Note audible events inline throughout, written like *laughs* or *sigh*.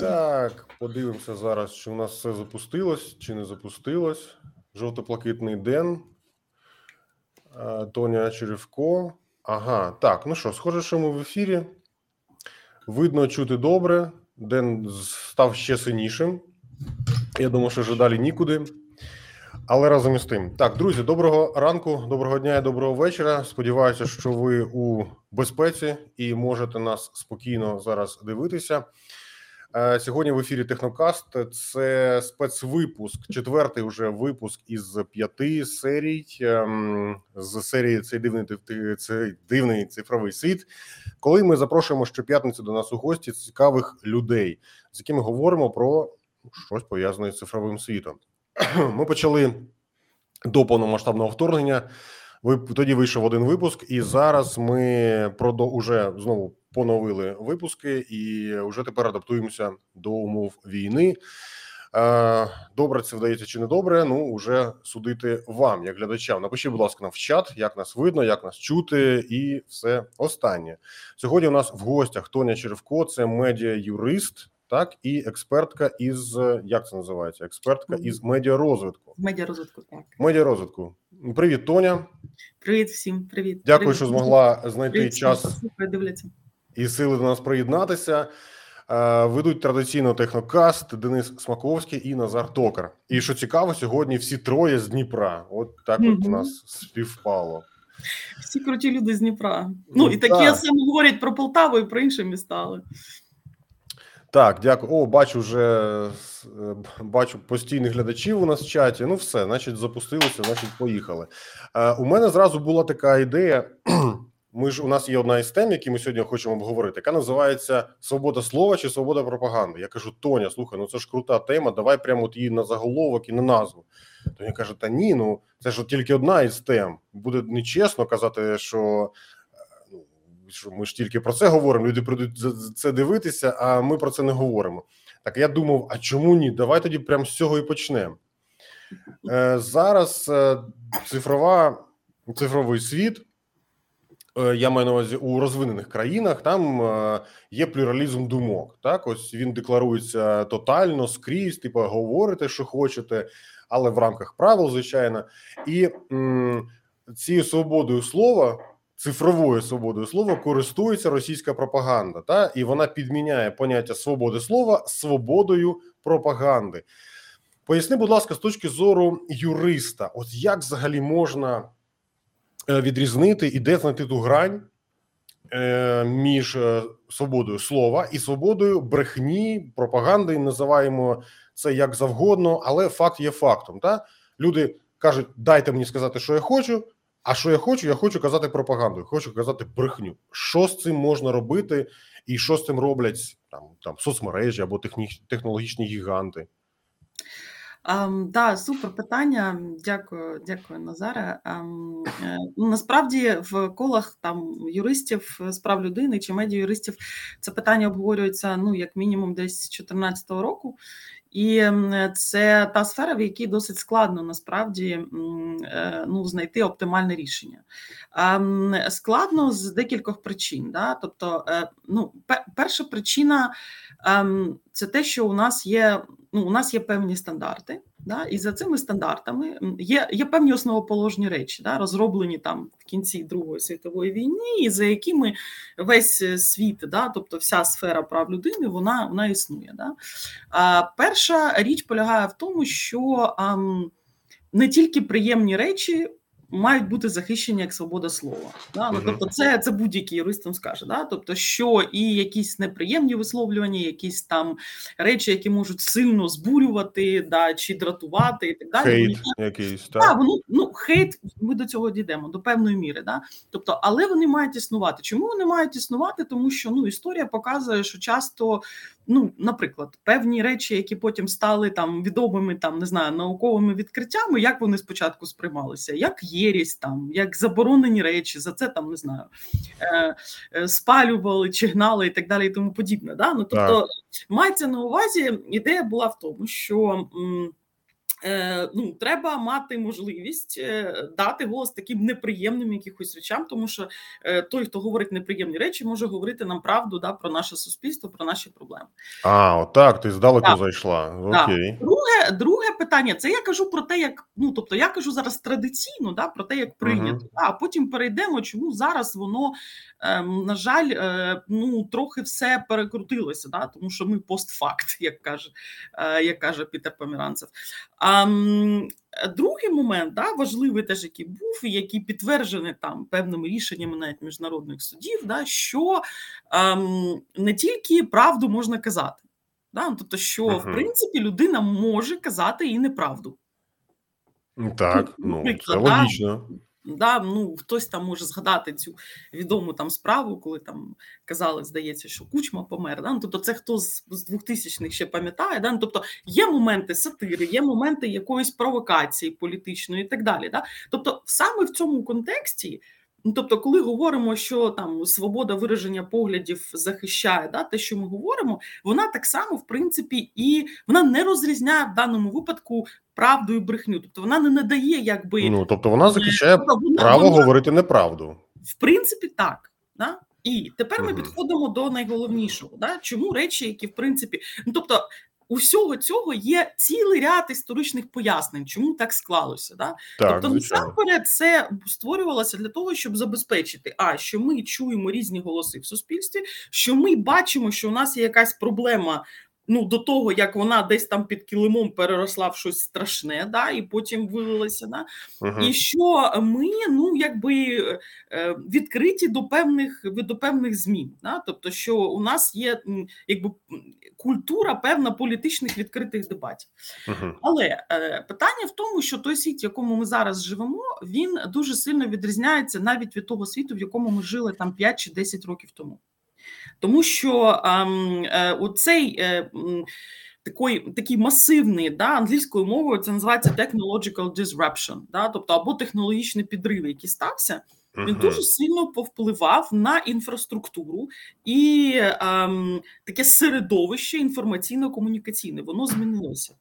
Так, подивимося зараз, чи у нас все запустилось, чи не запустилось. Жовто-блакитний ден. Е, Тоня Черевко. Ага, так, ну що, схоже, що ми в ефірі. Видно, чути добре. Ден став ще синішим. Я думаю, що вже далі нікуди. Але разом із тим. Так, друзі, доброго ранку, доброго дня і доброго вечора. Сподіваюся, що ви у безпеці і можете нас спокійно зараз дивитися. Е, Сьогодні в ефірі Технокаст. Це спецвипуск, четвертий вже випуск із п'яти серій ем, з серії цей дивний цей дивний цифровий світ. Коли ми запрошуємо щоп'ятниці до нас у гості цікавих людей, з якими говоримо про щось пов'язане з цифровим світом. *clears throat* Ми почали до повномасштабного вторгнення. Ви тоді вийшов один випуск, і зараз ми продо уже знову поновили випуски, і вже тепер адаптуємося до умов війни. Е, Добре, це вдається чи не добре? Ну уже судити вам, як глядачам. Напишіть, будь ласка, нам в чат, як нас видно, як нас чути, і все останнє. Сьогодні у нас в гостях Тоня Черевко, це медіа-юрист, так і експертка із як це називається? Експертка із медіарозвитку. Медіарозвитку, так. Медіарозвитку. Привіт, Тоня. Привіт всім, привіт. Дякую, Привіт. що змогла знайти Привіт час дивляться. І сили до нас приєднатися. Е, Ведуть традиційно технокаст Денис Смаковський і Назар Токар. І що цікаво, сьогодні всі троє з Дніпра. От так от у нас співпало. Всі круті люди з Дніпра. Ну, Ну, і такі так. саме говорять про Полтаву і про інші міста. Але... Так, дякую. О, бачу вже е, бачу постійних глядачів у нас в чаті. Ну, все, значить, запустилося, значить, поїхали. Е, у мене зразу була така ідея. Ми ж у нас є одна із тем, які ми сьогодні хочемо обговорити, яка називається Свобода слова чи свобода пропаганди. Я кажу, Тоня, слухай, ну це ж крута тема. Давай прямо от її на заголовок і на назву. Тоня каже: Та ні, ну це ж тільки одна із тем. Буде нечесно казати, що ну що ми ж тільки про це говоримо. Люди прийдуть за це дивитися, а ми про це не говоримо. Так я думав, а чому ні? Давай тоді прямо з цього і почнемо. Е, зараз е, цифрова цифровий світ. Е, Я маю на увазі у розвинених країнах там е, є плюралізм думок. Так, ось він декларується тотально скрізь, типу, говорите, що хочете, але в рамках правил, звичайно. І м, цією свободою слова, цифровою свободою слова, користується російська пропаганда, та і вона підміняє поняття свободи слова свободою пропаганди. Поясни, будь ласка, з точки зору юриста, от як взагалі можна відрізнити і де знайти ту грань е, між е, свободою слова і свободою брехні, пропаганди, називаємо це як завгодно, але факт є фактом. Та люди кажуть, дайте мені сказати, що я хочу. А що я хочу? Я хочу казати пропаганду, хочу казати брехню. Що з цим можна робити, і що з цим роблять там там соцмережі або техні, технологічні гіганти? Um, да, супер питання. Дякую, дякую, Назаре. Um, е, насправді в колах там юристів з прав людини чи медіаюристів це питання обговорюється ну як мінімум десь з 2014 року. І це та сфера, в якій досить складно насправді е, ну, знайти оптимальне рішення. Складно з декількох причин. Да? Тобто, е, ну, перша причина ем, це те, що у нас є ну, у нас є певні стандарти, да, і за цими стандартами є, є певні основоположні речі, да, розроблені там в кінці Другої світової війни, і за якими весь е, світ, да, тобто вся сфера прав людини, вона, вона існує. Да. А, перша річ полягає в тому, що а, не тільки приємні речі. Мають бути захищені як свобода слова. Да? Ну, тобто, це, це будь-який юрист вам скаже. Да? Тобто, що і якісь неприємні висловлювання, якісь там речі, які можуть сильно збурювати, да, чи дратувати, і так далі. Хейт Вони- якийсь, Так, так? воно ну хейт. Ми до цього дійдемо до певної міри. Да? Тобто, але вони мають існувати. Чому вони мають існувати? Тому що ну історія показує, що часто, ну, наприклад, певні речі, які потім стали там відомими, там не знаю, науковими відкриттями, як вони спочатку сприймалися, як єрість, там як заборонені речі, за це там не знаю, е, е, спалювали чи гнали і так далі, і тому подібне. Да? Ну тобто, мається на увазі, ідея була в тому, що. м, ну, треба мати можливість е, дати голос таким неприємним якихось речам, тому що е, той, хто говорить неприємні речі, може говорити нам правду да, про наше суспільство, про наші проблеми. А, отак, ти здалеку так. зайшла. Окей. Друге, друге питання: це я кажу про те, як ну тобто я кажу зараз традиційно, да, про те, як прийнято, uh-huh. а потім перейдемо, чому зараз воно ем, на жаль, е, ну трохи все перекрутилося, да, тому що ми постфакт, *laughs* як каже, е, як каже Пітер Поміранцев. А другий момент, да, важливий теж, який був, і який підтверджений там певними рішеннями навіть міжнародних судів, да, що ем, не тільки правду можна казати, да, тобто, що uh-huh. в принципі людина може казати і неправду. Так, ну, це логічно. Да, ну хтось там може згадати цю відому там справу, коли там казали, здається, що кучма помер. Да? Ну, тобто, це хто з, з 2000-х ще пам'ятає. Да? Ну, тобто є моменти сатири, є моменти якоїсь провокації політичної і так далі. Да? Тобто, саме в цьому контексті. Ну, тобто, коли говоримо, що там свобода вираження поглядів захищає да, те, що ми говоримо, вона так само, в принципі, і вона не розрізняє в даному випадку правду і брехню. Тобто вона не надає, якби ну тобто вона захищає тобто, вона, право вона, говорити неправду, в принципі, так. Да? І тепер ми підходимо до найголовнішого. Да? Чому речі, які в принципі, ну тобто усього цього є цілий ряд історичних пояснень, чому так склалося. Да? Так, тобто, насамперед, це створювалося для того, щоб забезпечити, а що ми чуємо різні голоси в суспільстві, що ми бачимо, що у нас є якась проблема ну до того, як вона десь там під килимом переросла в щось страшне, да, і потім вилилася. Да, uh-huh. І що ми ну якби е, відкриті до певних до певних змін. Да? Тобто, що у нас є якби культура певна політичних відкритих дебатів. Uh-huh. Але е, питання в тому, що той світ, в якому ми зараз живемо, він дуже сильно відрізняється навіть від того світу, в якому ми жили там 5 чи 10 років тому тому що ем, е, оцей е, такий, такий масивний да, англійською мовою це називається technological disruption, да, тобто або технологічний підрив, який стався. Він дуже сильно повпливав на інфраструктуру і ем, таке середовище інформаційно-комунікаційне. Воно змінилося.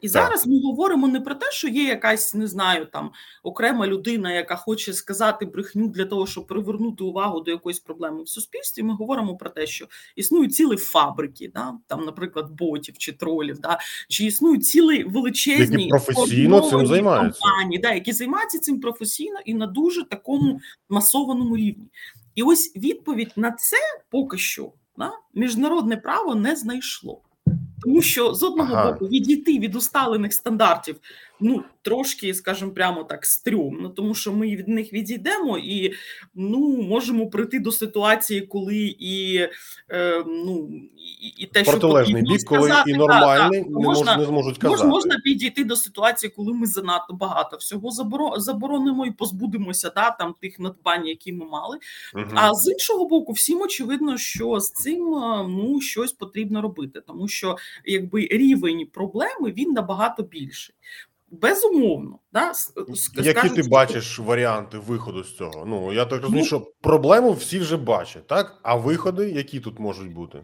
І зараз ми говоримо не про те, що є якась, не знаю, там окрема людина, яка хоче сказати брехню для того, щоб привернути увагу до якоїсь проблеми в суспільстві. Ми говоримо про те, що існують цілі фабрики, да, там, наприклад, ботів чи тролів, да, чи існують цілі величезні які професійно цим займаються компанії, да, які займаються цим професійно і на дуже такому масованому рівні. І ось відповідь на це поки що да, міжнародне право не знайшло. Тому що з одного ага. боку відійти від усталених стандартів ну трошки, скажімо, прямо так стрьомно, тому що ми від них відійдемо і ну можемо прийти до ситуації, коли і е, ну і, і те, Протилежний що бік, коли і нормальний та, та, не, можна, не зможуть казати. Можна, можна підійти до ситуації, коли ми занадто багато всього заборонимо і позбудемося да, там тих надбань, які ми мали. Угу. А з іншого боку, всім очевидно, що з цим ну щось потрібно робити, тому що якби рівень проблеми він набагато більший. Безумовно, да які ти бачиш варіанти виходу з цього? Ну я так розумію, ну, що проблему всі вже бачать, так а виходи, які тут можуть бути?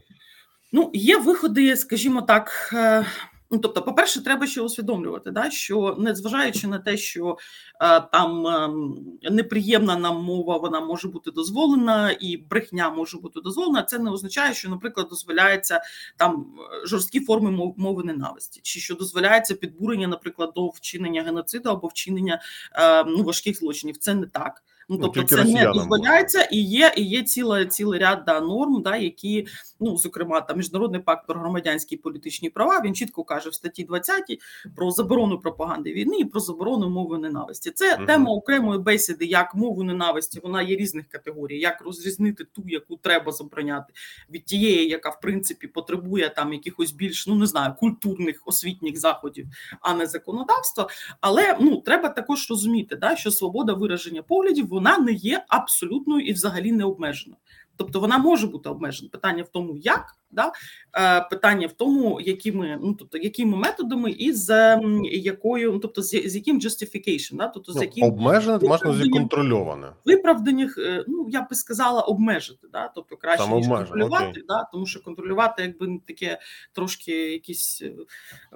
Ну є виходи, скажімо так, е, Ну, тобто, по-перше, треба ще усвідомлювати, да, що незважаючи на те, що е, там е, неприємна нам мова, вона може бути дозволена, і брехня може бути дозволена. Це не означає, що, наприклад, дозволяється там жорсткі форми мов, мови ненависті, чи що дозволяється підбурення, наприклад, до вчинення геноциду або вчинення е, ну, важких злочинів. Це не так. Ну, ну тобто це не дозволяється і є і є ціла цілий ряд да, норм, да, які, ну зокрема, там міжнародний пакт про громадянські і політичні права. Він чітко каже в статті 20 про заборону пропаганди війни і про заборону мови ненависті. Це угу. тема окремої бесіди, як мову ненависті. Вона є різних категорій, як розрізнити ту, яку треба забороняти від тієї, яка в принципі потребує там якихось більш ну не знаю культурних освітніх заходів, а не законодавства. Але ну треба також розуміти, да, що свобода вираження поглядів вона не є абсолютною і взагалі не обмеженою. Тобто вона може бути обмежена. Питання в тому, як да е, питання в тому, якими ну тобто якими методами і з якою, ну тобто з, з яким justification, да? тобто з ну, яким обмежене, можна зі контрольоване. Виправданих, е, ну я би сказала, обмежити, да, тобто краще Саме ніж обмежено, контролювати, окей. да, тому що контролювати, якби таке трошки якісь е,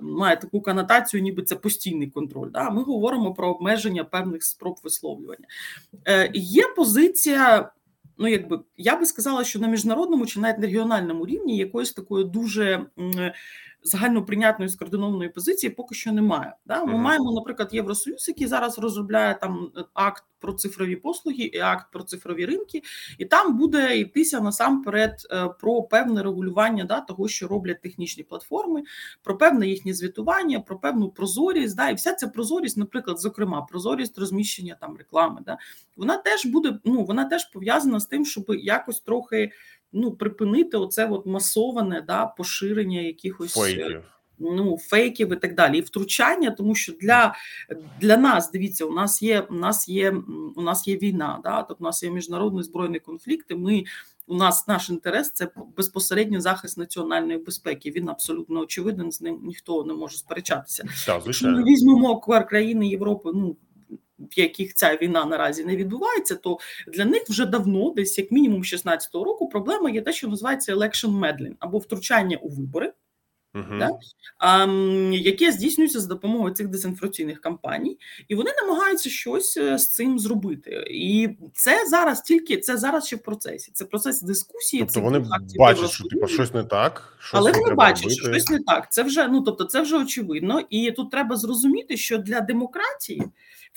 має таку конотацію, ніби це постійний контроль. Да? Ми говоримо про обмеження певних спроб висловлювання. Е, Є позиція. Ну, якби я би сказала, що на міжнародному чи навіть на регіональному рівні якоїсь такої дуже загальноприйнятної скоординованої позиції поки що немає. Да? Ми uh-huh. маємо, наприклад, Євросоюз, який зараз розробляє там е, акт про цифрові послуги і акт про цифрові ринки, і там буде йтися насамперед е, про певне регулювання да, того, що роблять технічні платформи, про певне їхнє звітування, про певну прозорість. Да, І вся ця прозорість, наприклад, зокрема, прозорість розміщення там реклами, да, вона теж буде, ну вона теж пов'язана з тим, щоб якось трохи ну припинити оце от масоване да поширення якихось е, фейків. Ну, фейків і так далі, і втручання, тому що для для нас дивіться, у нас є у нас є у нас є війна, да тобто у нас є міжнародний збройний конфлікт. і Ми у нас наш інтерес це безпосередньо захист національної безпеки. Він абсолютно очевиден. З ним ніхто не може сперечатися. Так, Якщо ми візьмемо квар країни Європи, ну в яких ця війна наразі не відбувається, то для них вже давно, десь як мінімум 16-го року, проблема є те, що називається election meddling, або втручання у вибори. Uh-huh. Да? А, яке здійснюється за допомогою цих дезінформаційних кампаній, і вони намагаються щось е, з цим зробити. І це зараз тільки це зараз ще в процесі. Це процес дискусії. Тобто вони бачать, що типу, щось не так, щось але вони бачать, що щось не так. Це вже ну тобто, це вже очевидно, і тут треба зрозуміти, що для демократії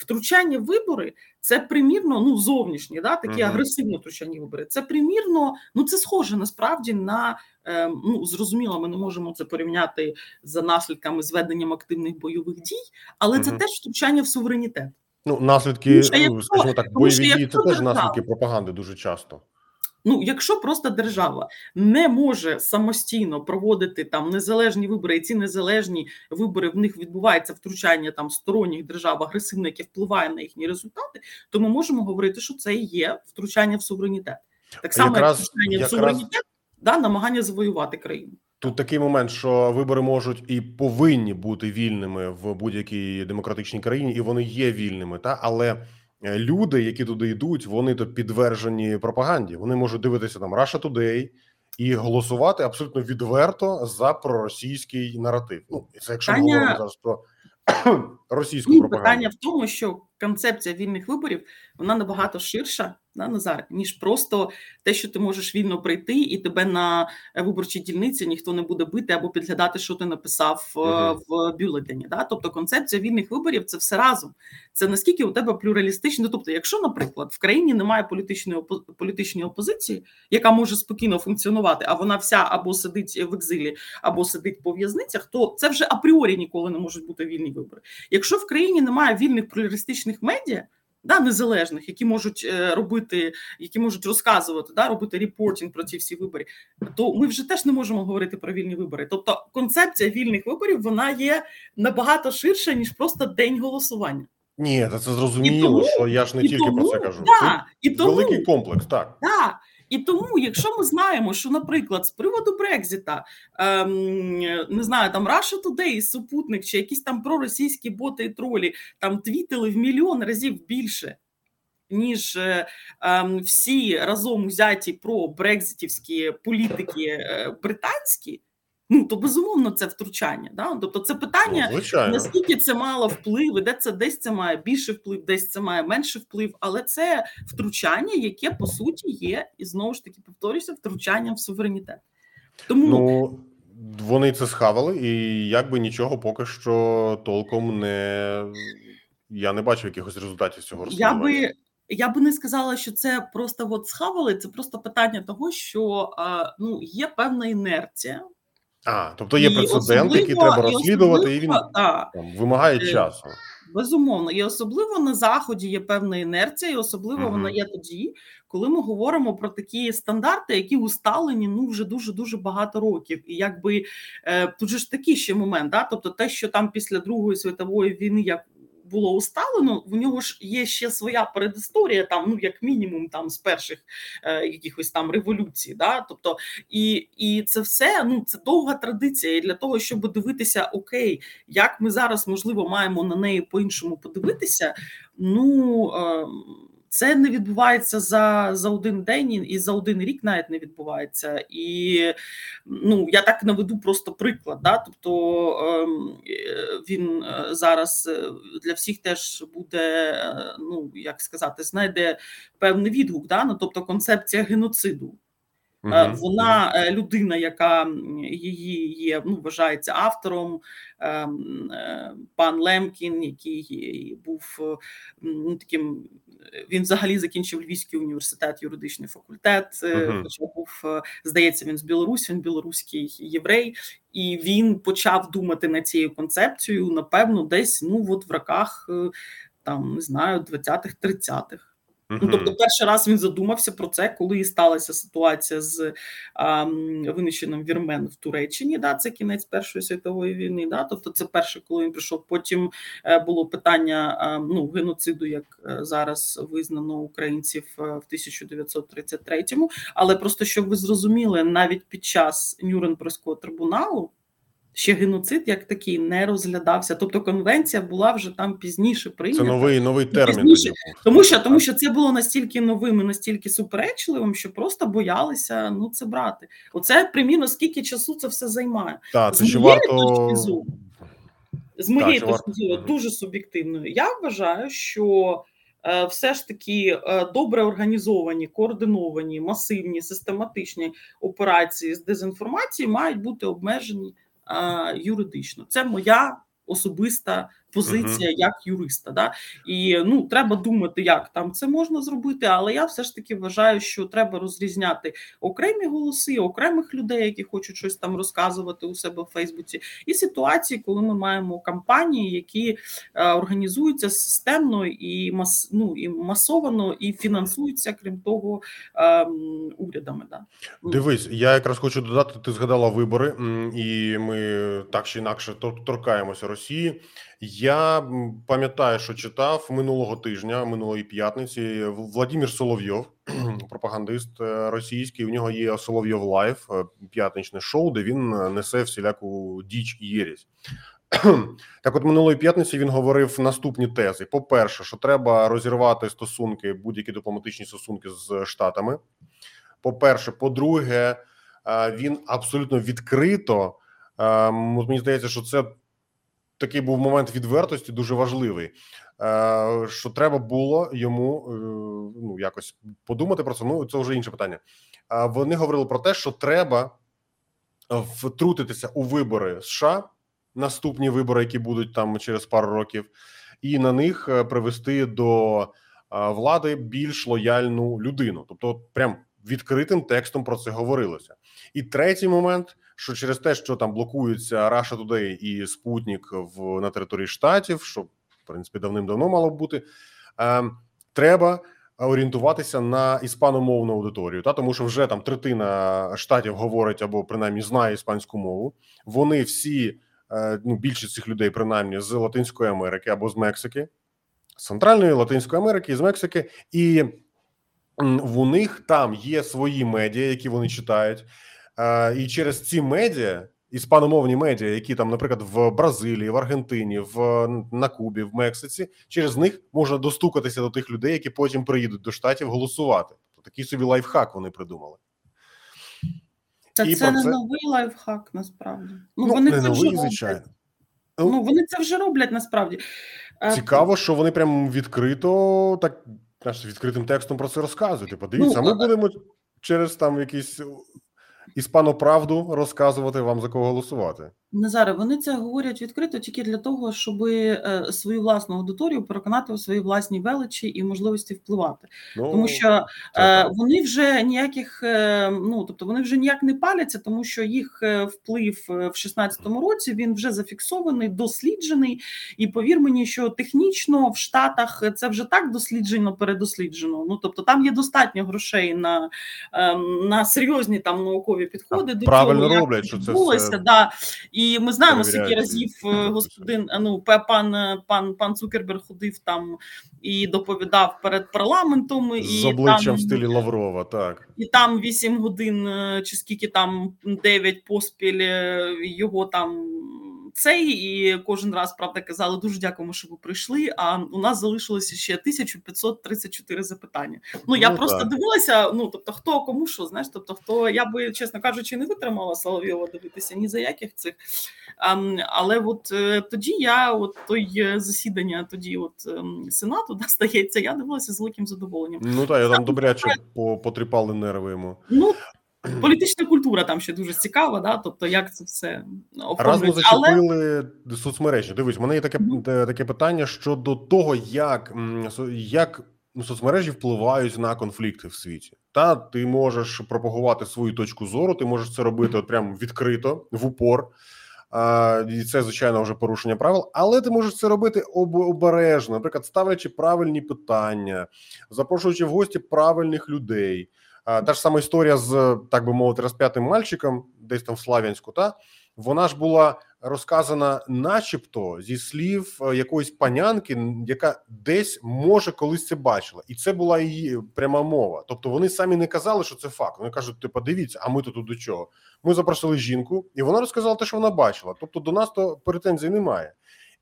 втручання в вибори це примірно ну зовнішні, да такі uh-huh. агресивні втручання в вибори. Це примірно, ну це схоже насправді на е, ну зрозуміло, ми не можемо це порівняти за наслідками зведенням активних бойових дій, але uh-huh. це теж втручання в суверенітет. Ну наслідки, ну, скажімо так, бойові дії це теж наслідки пропаганди дуже часто. Ну, якщо просто держава не може самостійно проводити там незалежні вибори, і ці незалежні вибори в них відбувається втручання там сторонніх держав агресивне, яке впливає на їхні результати, то ми можемо говорити, що це є втручання в суверенітет, так само якраз, як втручання якраз... в суверенітет, да, намагання завоювати країну. Тут такий момент, що вибори можуть і повинні бути вільними в будь-якій демократичній країні, і вони є вільними, та але. Е, люди, які туди йдуть, вони то підвержені пропаганді. Вони можуть дивитися там Russia Today і голосувати абсолютно відверто за проросійський наратив. Ну це якщо Таня... ми говоримо зараз про російську пропаганду. питання в тому, що концепція вільних виборів вона набагато ширша да, Назар, ніж просто те, що ти можеш вільно прийти, і тебе на виборчій дільниці ніхто не буде бити або підглядати, що ти написав uh-huh. в бюлетені. Да? Тобто концепція вільних виборів це все разом. Це наскільки у тебе плюралістично. Тобто, якщо, наприклад, в країні немає політичної політичної опозиції, яка може спокійно функціонувати, а вона вся або сидить в екзилі, або сидить по в'язницях, то це вже апріорі ніколи не можуть бути вільні вибори. Якщо в країні немає вільних плюралістичних медіа да, незалежних, які можуть е, робити, які можуть розказувати, да, робити reporting про ці всі вибори, то ми вже теж не можемо говорити про вільні вибори. Тобто концепція вільних виборів вона є набагато ширша ніж просто день голосування. Ні, це зрозуміло, тому, що я ж не тільки тому, про це кажу. Да, це і тому, великий комплекс, так. Да, і тому, якщо ми знаємо, що, наприклад, з приводу Брекзіта ем, не знаю, там Russia Today, супутник чи якісь там проросійські боти і тролі там твітили в мільйон разів більше. Ніж е, е, всі разом взяті про брекзитівські політики е, британські, Ну то безумовно це втручання. Да? Тобто, це питання ну, наскільки це мало впливу, де це десь це має більше вплив, десь це має менше вплив, але це втручання, яке по суті є, і знову ж таки повторюся, втручанням в суверенітет. Тому ну, вони це схавали, і якби нічого поки що толком не я не бачу якихось результатів цього. Я би я би не сказала, що це просто от схавали. Це просто питання того, що ну є певна інерція. А, тобто є прецеденти, які треба розслідувати, і він та, там, вимагає е, часу. Безумовно, і особливо на заході є певна інерція, і особливо угу. вона є тоді, коли ми говоримо про такі стандарти, які усталені ну вже дуже дуже багато років. І якби е, тут же ж такий ще момент, да? тобто те, що там після Другої світової війни як було усталено, в нього ж є ще своя передісторія, там ну як мінімум, там з перших е, якихось там революцій. Да? Тобто, і і це все ну це довга традиція. І для того, щоб дивитися, окей, як ми зараз можливо маємо на неї по іншому подивитися, ну. Е, це не відбувається за за один день і за один рік навіть не відбувається. І ну я так наведу просто приклад. Да? Тобто ем, він е, зараз е, для всіх теж буде, е, ну як сказати, знайде певний відгук. Да? Ну, тобто концепція геноциду. Угу. Вона людина, яка її є, ну вважається автором, ем, пан Лемкін, який був ну, таким. Він взагалі закінчив Львівський університет, юридичний факультет. Uh-huh. Хоча був здається, він з Білорусі, він білоруський єврей, і він почав думати над цією концепцією. Напевно, десь ну от в роках там не знаю, 20-х, 30-х. Ну, тобто, перший раз він задумався про це, коли і сталася ситуація з а, винищенням вірмен в Туреччині. Да, це кінець Першої світової війни. Да, тобто, це перше, коли він прийшов. Потім е, було питання а, ну геноциду, як е, зараз визнано українців е, в 1933-му. Але просто щоб ви зрозуміли, навіть під час Нюрнберзького трибуналу ще геноцид як такий не розглядався. Тобто конвенція була вже там пізніше прийнята. Це новий новий термін. Пізніше, тому що тому що це було настільки новим і настільки суперечливим, що просто боялися ну це брати. Оце примірно скільки часу це все займає. Так, це моєї варто... з моєї точки зору, дуже суб'єктивною. Я вважаю, що. Е, все ж таки е, добре організовані, координовані, масивні, систематичні операції з дезінформації мають бути обмежені юридично. Це моя особиста позиція uh-huh. як юриста. Да? І ну треба думати, як там це можна зробити. Але я все ж таки вважаю, що треба розрізняти окремі голоси, окремих людей, які хочуть щось там розказувати у себе в Фейсбуці, і ситуації, коли ми маємо кампанії, які е, організуються системно і мас, ну, і масовано, і фінансуються, крім того, е, урядами. Да. Ну. Дивись, я якраз хочу додати. Ти згадала вибори, і ми так чи інакше торкаємося Росії. Я пам'ятаю, що читав минулого тижня, минулої п'ятниці. Владимир Соловйов, *clears throat* пропагандист е, російський. У нього є Соловйов Live, е, п'ятничне шоу, де він е, несе всіляку дичь і єресь. *clears throat* Так, от минулої п'ятниці він говорив наступні тези: по-перше, що треба розірвати стосунки, будь-які дипломатичні стосунки з штатами. По-перше, по-друге, він абсолютно відкрито. Мені здається, що це такий був момент відвертості, дуже важливий. Е, що треба було йому е, ну якось подумати про це. Ну це вже інше питання. Вони говорили про те, що треба втрутитися у вибори США, наступні вибори, які будуть там через пару років, і на них е, привести до влади більш лояльну людину. Тобто, прям відкритим текстом про це говорилося. І третій момент що через те, що там блокуються Russia Today і Спутник в на території штатів, що в принципі давним-давно мало б бути, е, треба орієнтуватися на іспаномовну аудиторію, та тому що вже там третина штатів говорить або принаймні знає іспанську мову. Вони всі е, ну більшість цих людей, принаймні з Латинської Америки або з Мексики, з центральної Латинської Америки, з Мексики, і в них там є свої медіа, які вони читають. І через ці медіа, іспаномовні медіа, які там, наприклад, в Бразилії, в Аргентині, в на Кубі, в Мексиці, через них можна достукатися до тих людей, які потім приїдуть до штатів голосувати. Тобто такий собі лайфхак вони придумали. Та І це не це... новий лайфхак, насправді. Ну, ну вони не це новий, вже звичайно. Ну, ну, вони це вже роблять насправді. Е, Цікаво, що вони прям відкрито, так відкритим текстом про це розказують. Подивіться, ну, ми будемо через там якісь іспаноправду розказувати вам за кого голосувати. Назаре, вони це говорять відкрито тільки для того, щоб е, свою власну аудиторію переконати у своїй власній величі і можливості впливати, ну, тому що е, вони вже ніяких, е, ну тобто вони вже ніяк не паляться, тому що їх вплив в 16-му році він вже зафіксований, досліджений. І повір мені, що технічно в Штатах це вже так досліджено, передосліджено. Ну тобто там є достатньо грошей на е, на серйозні там наукові підходи. Так, до правильно цього, роблять, що це все... да. І ми знаємо, скільки разів е, господин ну пан пан пан Цукерберг ходив там і доповідав перед парламентом і з обличчям там, в стилі Лаврова, так. і там 8 годин, чи скільки там 9 поспіль його там цей, і кожен раз правда казали дуже дякуємо, що ви прийшли. А у нас залишилося ще 1534 запитання. Ну я ну, просто так. дивилася. Ну тобто, хто кому що знаєш, тобто, хто я би чесно кажучи, не витримала Соловйова дивитися ні за яких цих. А, але от е, тоді я, от той засідання, тоді от ем, сенату *laughs* да, стається, я дивилася з великим задоволенням. Ну так, я там добряче потріпали нерви йому. Ну *clears throat* Політична культура там ще дуже цікава, да, тобто як це все Раз ми зачепили Але... соцмережі. Дивись, у мене є таке mm-hmm. таке питання щодо того, як як соцмережі впливають на конфлікти в світі. Та ти можеш пропагувати свою точку зору, ти можеш це робити от прямо відкрито в упор. А, І це звичайно вже порушення правил, але ти можеш це робити обережно, наприклад, ставлячи правильні питання, запрошуючи в гості правильних людей. Та ж сама історія з так би мовити розп'ятим мальчиком, десь там в Слав'янську, та вона ж була розказана, начебто, зі слів е, якоїсь панянки, яка десь може колись це бачила, і це була її пряма мова. Тобто вони самі не казали, що це факт. Вони кажуть, типу, дивіться, а ми тут до чого? Ми запросили жінку, і вона розказала те, що вона бачила. Тобто, до нас то претензій немає.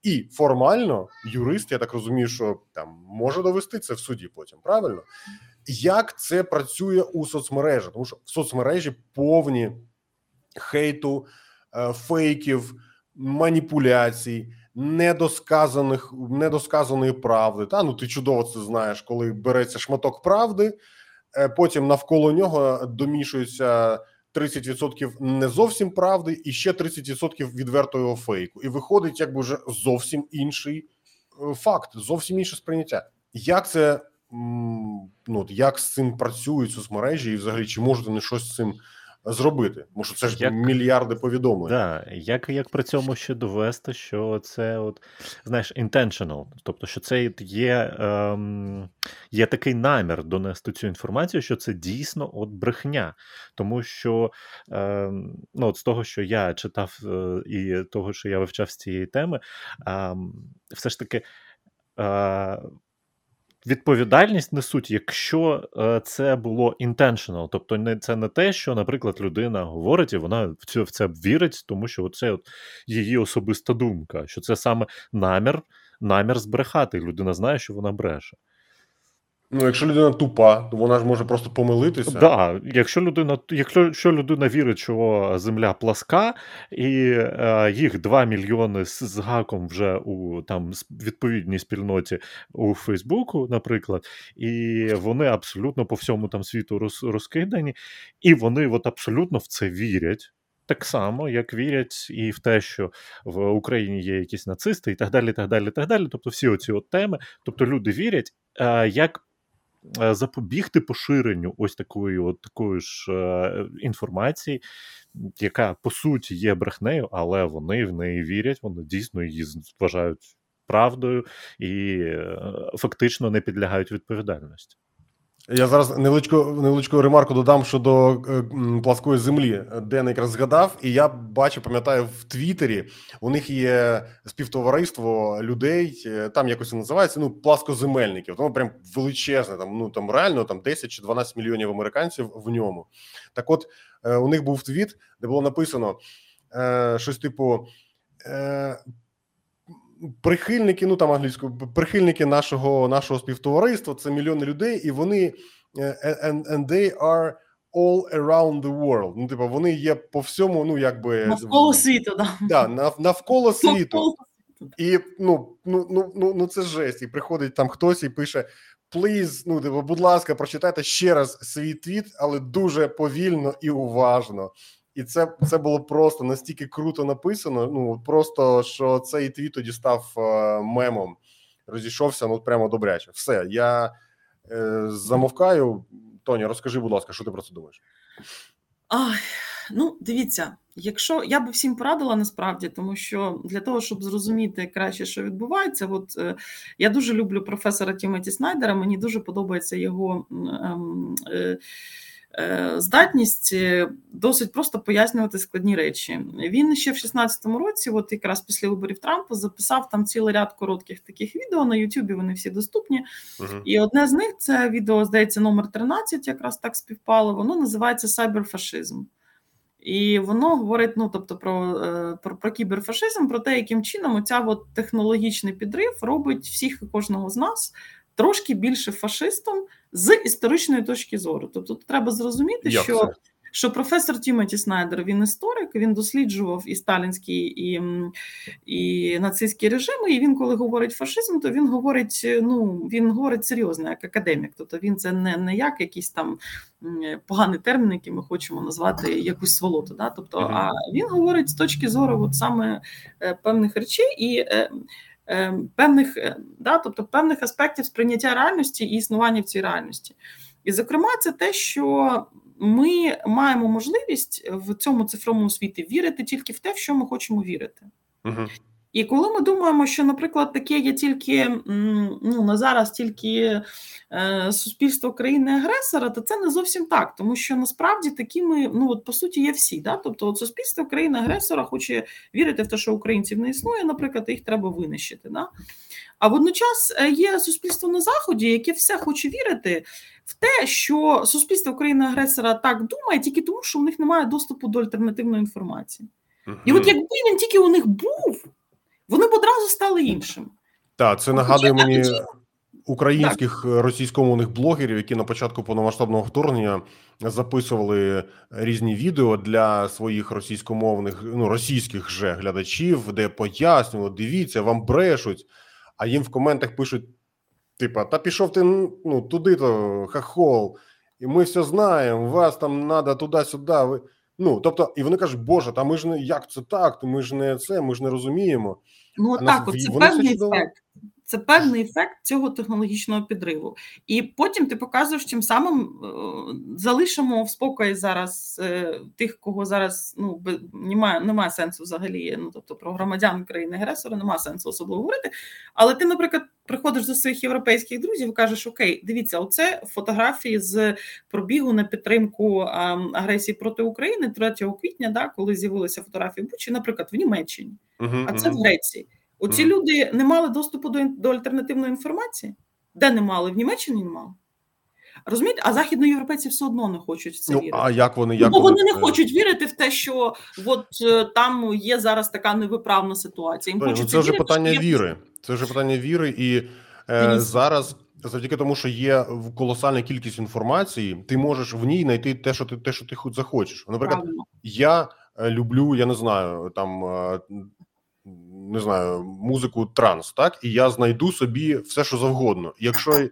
І формально юрист, я так розумію, що там може довести це в суді потім. Правильно як це працює у соцмережах, тому що в соцмережі повні хейту, е, фейків, маніпуляцій, недосказаних недосказаної правди. Та ну ти чудово це знаєш, коли береться шматок правди, е, потім навколо нього домішується 30% не зовсім правди, і ще 30% відвертого фейку. І виходить, якби вже зовсім інший е, факт, зовсім інше сприйняття. Як це ну як з цим працюють соцмережі, і взагалі чи можуть вони щось з цим зробити? Тому що це ж як, мільярди повідомлень. Да, Як як при цьому ще довести, що це от знаєш intentional, тобто, що це є ем, є такий намір донести цю інформацію, що це дійсно от брехня, тому що ем, ну от з того, що я читав, е, і того, що я вивчав з цієї теми, ем, все ж таки. Е, відповідальність несуть, якщо е, це було intentional, тобто не це не те, що, наприклад, людина говорить, і вона в це в це вірить, тому що це от її особиста думка, що це саме намір, намір збрехати. Людина знає, що вона бреше. Ну, якщо людина тупа, то вона ж може просто помилитися. Да, якщо людина якщо людина вірить, що земля пласка, і е, їх 2 мільйони з, з гаком вже у там відповідній спільноті у Фейсбуку, наприклад, і вони абсолютно по всьому там світу роз, розкидані, і вони от абсолютно в це вірять. Так само, як вірять і в те, що в Україні є якісь нацисти, і так далі. так далі, так далі. Тобто, всі оці от теми, тобто люди вірять, е, як запобігти поширенню ось такої от такої ж е, інформації, яка по суті є брехнею, але вони в неї вірять, вони дійсно її вважають правдою і е, фактично не підлягають відповідальності. Я зараз невеличку невеличку ремарку додам щодо е, пласкої землі, де я якраз згадав, і я бачу, пам'ятаю в Твіттері, у них є співтовариство людей, е, там якось називається ну пласкоземельників. Тому прям величезне. Там ну там реально там 10 чи 12 мільйонів американців в ньому. Так, от е, у них був твіт, де було написано щось типу прихильники, ну там англійською, прихильники нашого нашого співтовариства, це мільйони людей, і вони е, and, and they are all around the world. Ну, типу, вони є по всьому, ну якби навколо світу, да. Да, нав, навколо світу. І ну, ну, ну, ну, ну це жесть. І приходить там хтось і пише: Please, ну типу, будь ласка, прочитайте ще раз свій твіт, але дуже повільно і уважно. І це це було просто настільки круто написано. Ну просто що цей твіт тоді став е, мемом, розійшовся ну прямо добряче. Все, я е, замовкаю. Тоня, розкажи, будь ласка, що ти про це думаєш? Ай, Ну, дивіться, якщо я би всім порадила насправді, тому що для того, щоб зрозуміти краще, що відбувається, от е, я дуже люблю професора Тімоті Снайдера. Мені дуже подобається його. Ем, е, здатність е, досить просто пояснювати складні речі. Він ще в 16-му році, от якраз після виборів Трампа, записав там цілий ряд коротких таких відео на Ютубі. Вони всі доступні. Uh-huh. І одне з них це відео, здається, номер 13, якраз так співпало. Воно називається Сайберфашизм. І воно говорить ну, тобто, про е, про, про кіберфашизм, про те, яким чином оця от технологічний підрив робить всіх і кожного з нас трошки більше фашистом з історичної точки зору. Тобто, тут треба зрозуміти, Як що. Це? що професор Тімоті Снайдер він історик, він досліджував і сталінські, і і нацистські режими. І він, коли говорить фашизм, то він говорить ну він говорить серйозно, як академік. Тобто він це не не як якийсь там поганий термін, який ми хочемо назвати якусь сволоту. Да? Тобто, а він говорить з точки зору от саме е, певних речей і. Е, е, Певних да, тобто певних аспектів сприйняття реальності і існування в цій реальності, і зокрема, це те, що ми маємо можливість в цьому цифровому світі вірити тільки в те, в що ми хочемо вірити. Угу. І коли ми думаємо, що, наприклад, таке є тільки ну на зараз тільки е, суспільство країни-агресора, то це не зовсім так, тому що насправді такими, ну от по суті, є всі. Да? Тобто, от суспільство країни-агресора хоче вірити в те, що українців не існує, наприклад, їх треба винищити. Да? А водночас е, є суспільство на заході, яке все хоче вірити в те, що суспільство країни-агресора так думає, тільки тому, що у них немає доступу до альтернативної інформації. І от якби він тільки у них був, вони б одразу стали іншим. Так, це нагадує мені українських так. російськомовних блогерів, які на початку повномасштабного вторгнення записували різні відео для своїх російськомовних, ну російських же глядачів, де пояснювали, дивіться, вам брешуть. А їм в коментах пишуть: типа, та пішов ти ну, туди-то, хахол, і ми все знаємо, вас там треба туди-сюди. Ну, тобто, і вони кажуть, Боже, та ми ж не як це так, ми ж не це, ми ж не розуміємо. Ну, а так, нас, це певний ефект. Це певний ефект цього технологічного підриву, і потім ти показуєш тим самим е, залишимо в спокої зараз е, тих, кого зараз ну немає немає сенсу взагалі. Ну тобто про громадян країни агресора немає сенсу особливо говорити. Але ти, наприклад, приходиш до своїх європейських друзів і кажеш: Окей, дивіться, оце фотографії з пробігу на підтримку агресії проти України 3 квітня, да, коли з'явилися фотографії Бучі, наприклад, в Німеччині, uh-huh, а це uh-huh. в Греції. Оці mm. люди не мали доступу до до альтернативної інформації, де не мали в Німеччині не мали. Розумієте, а західноєвропейці все одно не хочуть в це ну, вірити. А як вони як бо вони, не хочуть вірити в те, що от е, там є зараз така невиправна ситуація. Їм ну, Це вже питання є... віри. Це вже питання віри, і е, зараз завдяки тому, що є колосальна кількість інформації, ти можеш в ній знайти те, що ти те, що ти захочеш. Наприклад, Правильно. я е, люблю, я не знаю, там е, не знаю, музику транс, так і я знайду собі все, що завгодно. Якщо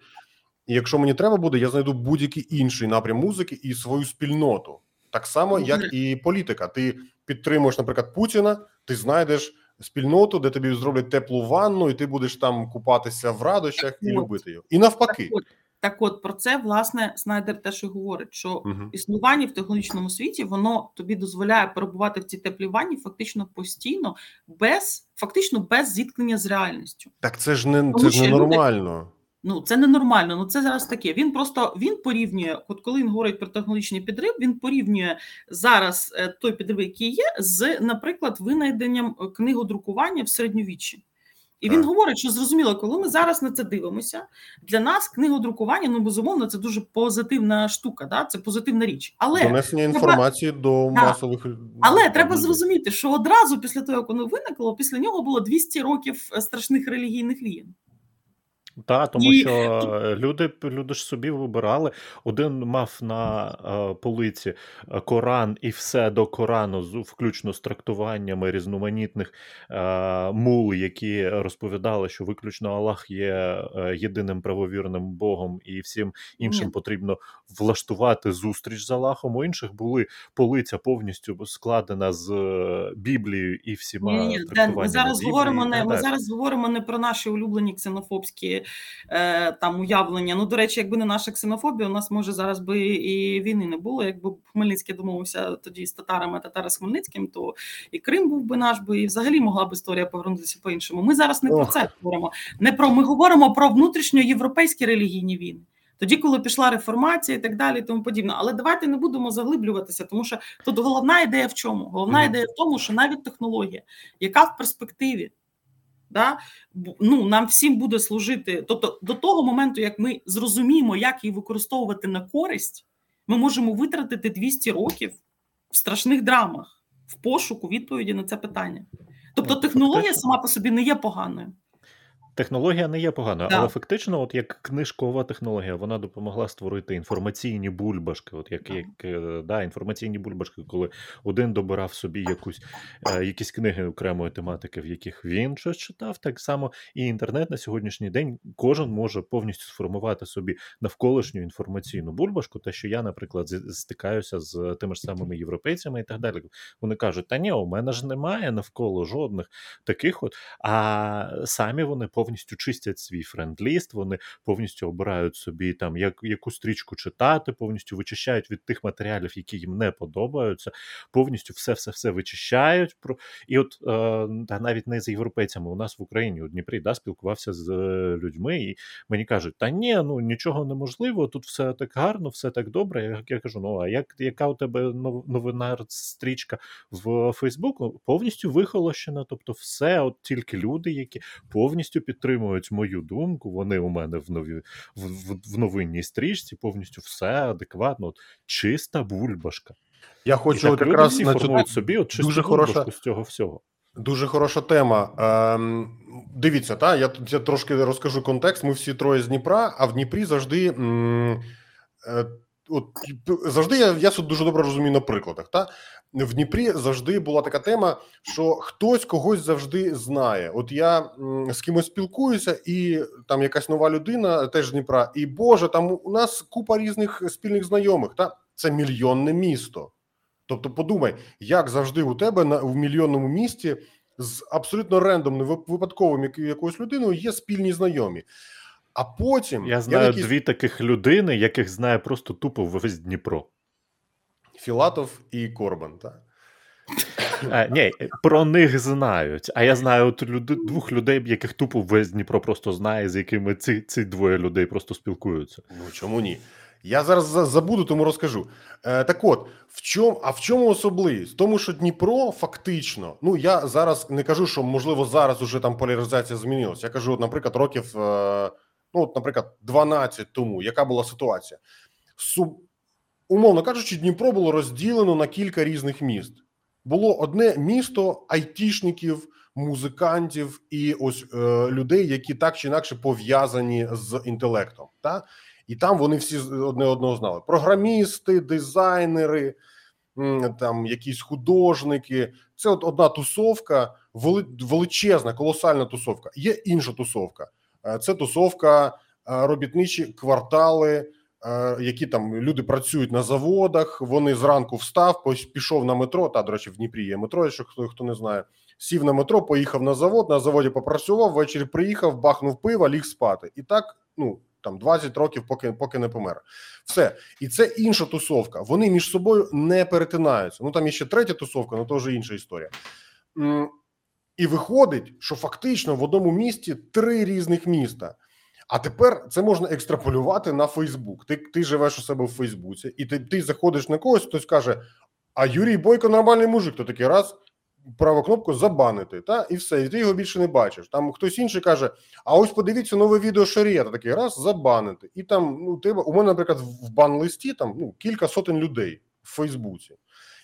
якщо мені треба буде, я знайду будь-який інший напрям музики і свою спільноту. Так само, як і політика. Ти підтримуєш, наприклад, Путіна, ти знайдеш спільноту, де тобі зроблять теплу ванну, і ти будеш там купатися в радощах і любити його. І навпаки. Так, от про це власне Снайдер теж і говорить, що uh існування в технологічному світі воно тобі дозволяє перебувати в цій теплій ванні фактично постійно, без фактично без зіткнення з реальністю. Так це ж не це ж не нормально. Люди, ну це не нормально. Ну це зараз таке. Він просто він порівнює, от коли він говорить про технологічний підрив, він порівнює зараз е, той підрив, який є, з, наприклад, винайденням книгодрукування в середньовіччі. І він говорить, що зрозуміло, коли ми зараз на це дивимося, для нас книгодрукування, ну безумовно, це дуже позитивна штука, да? це позитивна річ. Але донесення треба... інформації до да. масових але треба зрозуміти, що одразу після того, як воно виникло, після нього було 200 років страшних релігійних війн. Так, тому і... що е, люди люди ж собі вибирали. Один мав на е, полиці е, Коран і все до Корану, включно з трактуваннями різноманітних е, мул, які розповідали, що виключно Аллах є е, єдиним правовірним Богом, і всім іншим Ні. потрібно влаштувати зустріч з Аллахом. У інших були полиця повністю складена з Біблією і всіма Ні, Ні, трактуваннями Ми зараз Біблії, говоримо не ми зараз говоримо не про наші улюблені ксенофобські е, там уявлення. Ну, до речі, якби не наша ксенофобія, у нас може зараз би і війни не було. Якби Хмельницький домовився тоді з татарами, татари з Хмельницьким, то і Крим був би наш би, і взагалі могла б історія повернутися по-іншому. Ми зараз не Ох. про це говоримо. Не про ми говоримо про внутрішньоєвропейські релігійні війни. Тоді, коли пішла реформація і так далі, і тому подібне. Але давайте не будемо заглиблюватися, тому що тут головна ідея в чому? Головна Мгм. ідея в тому, що навіть технологія, яка в перспективі да, ну, нам всім буде служити. Тобто, до того моменту, як ми зрозуміємо, як її використовувати на користь, ми можемо витратити 200 років в страшних драмах, в пошуку відповіді на це питання. Тобто, технологія сама по собі не є поганою. Технологія не є поганою, Да. але фактично, от як книжкова технологія, вона допомогла створити інформаційні бульбашки. От як, як е, да, інформаційні бульбашки, коли один добирав собі якусь е, якісь книги окремої тематики, в яких він щось читав, так само і інтернет на сьогоднішній день кожен може повністю сформувати собі навколишню інформаційну бульбашку. Те, що я, наприклад, стикаюся з тими ж самими європейцями і так далі. Вони кажуть: та ні, у мене ж немає навколо жодних таких от. А самі вони повністю чистять свій friend-list, вони повністю обирають собі там як, яку стрічку читати, повністю вичищають від тих матеріалів, які їм не подобаються, повністю все все все вичищають. І от е, та навіть не з європейцями. У нас в Україні у Дніпрі да, спілкувався з е, людьми, і мені кажуть, та ні, ну нічого неможливо, тут все так гарно, все так добре. Я, я кажу: ну а як яка у тебе новина стрічка в Фейсбуку? Повністю вихолощена, тобто все, от тільки люди, які повністю підтримують мою думку. Вони у мене в нові в, в, в новинній стрічці, повністю все адекватно, от, чиста бульбашка. Я хочу от якраз всі на формують цю собі от чисту дуже бульбашку хороша- з цього всього. Дуже хороша тема. Ем, дивіться, та я я трошки розкажу контекст. Ми всі троє з Дніпра, а в Дніпрі завжди. М, е, От завжди я, я тут дуже добре розумію на прикладах. Та в Дніпрі завжди була така тема, що хтось когось завжди знає. От я з кимось спілкуюся, і там якась нова людина, теж Дніпра, і Боже, там у нас купа різних спільних знайомих. Та це мільйонне місто. Тобто, подумай, як завжди у тебе на в мільйонному місті з абсолютно рендомним випадковим якоюсь людиною є спільні знайомі. А потім Я знаю якийсь- дві таких людини, яких знає просто тупо весь Дніпро. Філатов і Корбан. Так? А, ні, про них знають. А я знаю от люди, двох людей, яких тупо весь Дніпро просто знає, з якими ці, ці двоє людей просто спілкуються. Ну чому ні? Я зараз забуду, тому розкажу. Е, так от, в чому, а в чому особливість? В тому, що Дніпро фактично, ну я зараз не кажу, що можливо зараз уже там поляризація змінилася. Я кажу, наприклад, років, е, ну от, наприклад, 12 тому, яка була ситуація? Су, умовно кажучи, Дніпро було розділено на кілька різних міст. Було одне місто айтішників, музикантів і ось е, людей, які так чи інакше пов'язані з інтелектом. Та? І там вони всі одне одного знали: програмісти, дизайнери, там якісь художники. Це от одна тусовка, вели- величезна, колосальна тусовка. Є інша тусовка. Е, Це тусовка е, робітничі квартали, е, які там люди працюють на заводах. Вони зранку встав, пішов на метро. Та, до речі, в Дніпрі є метро, якщо хто, хто не знає. Сів на метро, поїхав на завод, на заводі попрацював, ввечері приїхав, бахнув пива, ліг спати. І так, ну там 20 років, поки поки не помер. Все, і це інша тусовка. Вони між собою не перетинаються. Ну там є ще третя тусовка, але то вже інша історія. І виходить, що фактично в одному місті три різних міста. А тепер це можна екстраполювати на Фейсбук. Ти, ти живеш у себе в Фейсбуці, і ти, ти заходиш на когось, хтось каже: А Юрій Бойко нормальний мужик, то такий раз. Праву кнопку забанити, та і все, і ти його більше не бачиш. Там хтось інший каже: А ось подивіться нове відео Шарія, та такий раз забанити. І там ну тебе у мене, наприклад, в бан-листі там ну кілька сотень людей в Фейсбуці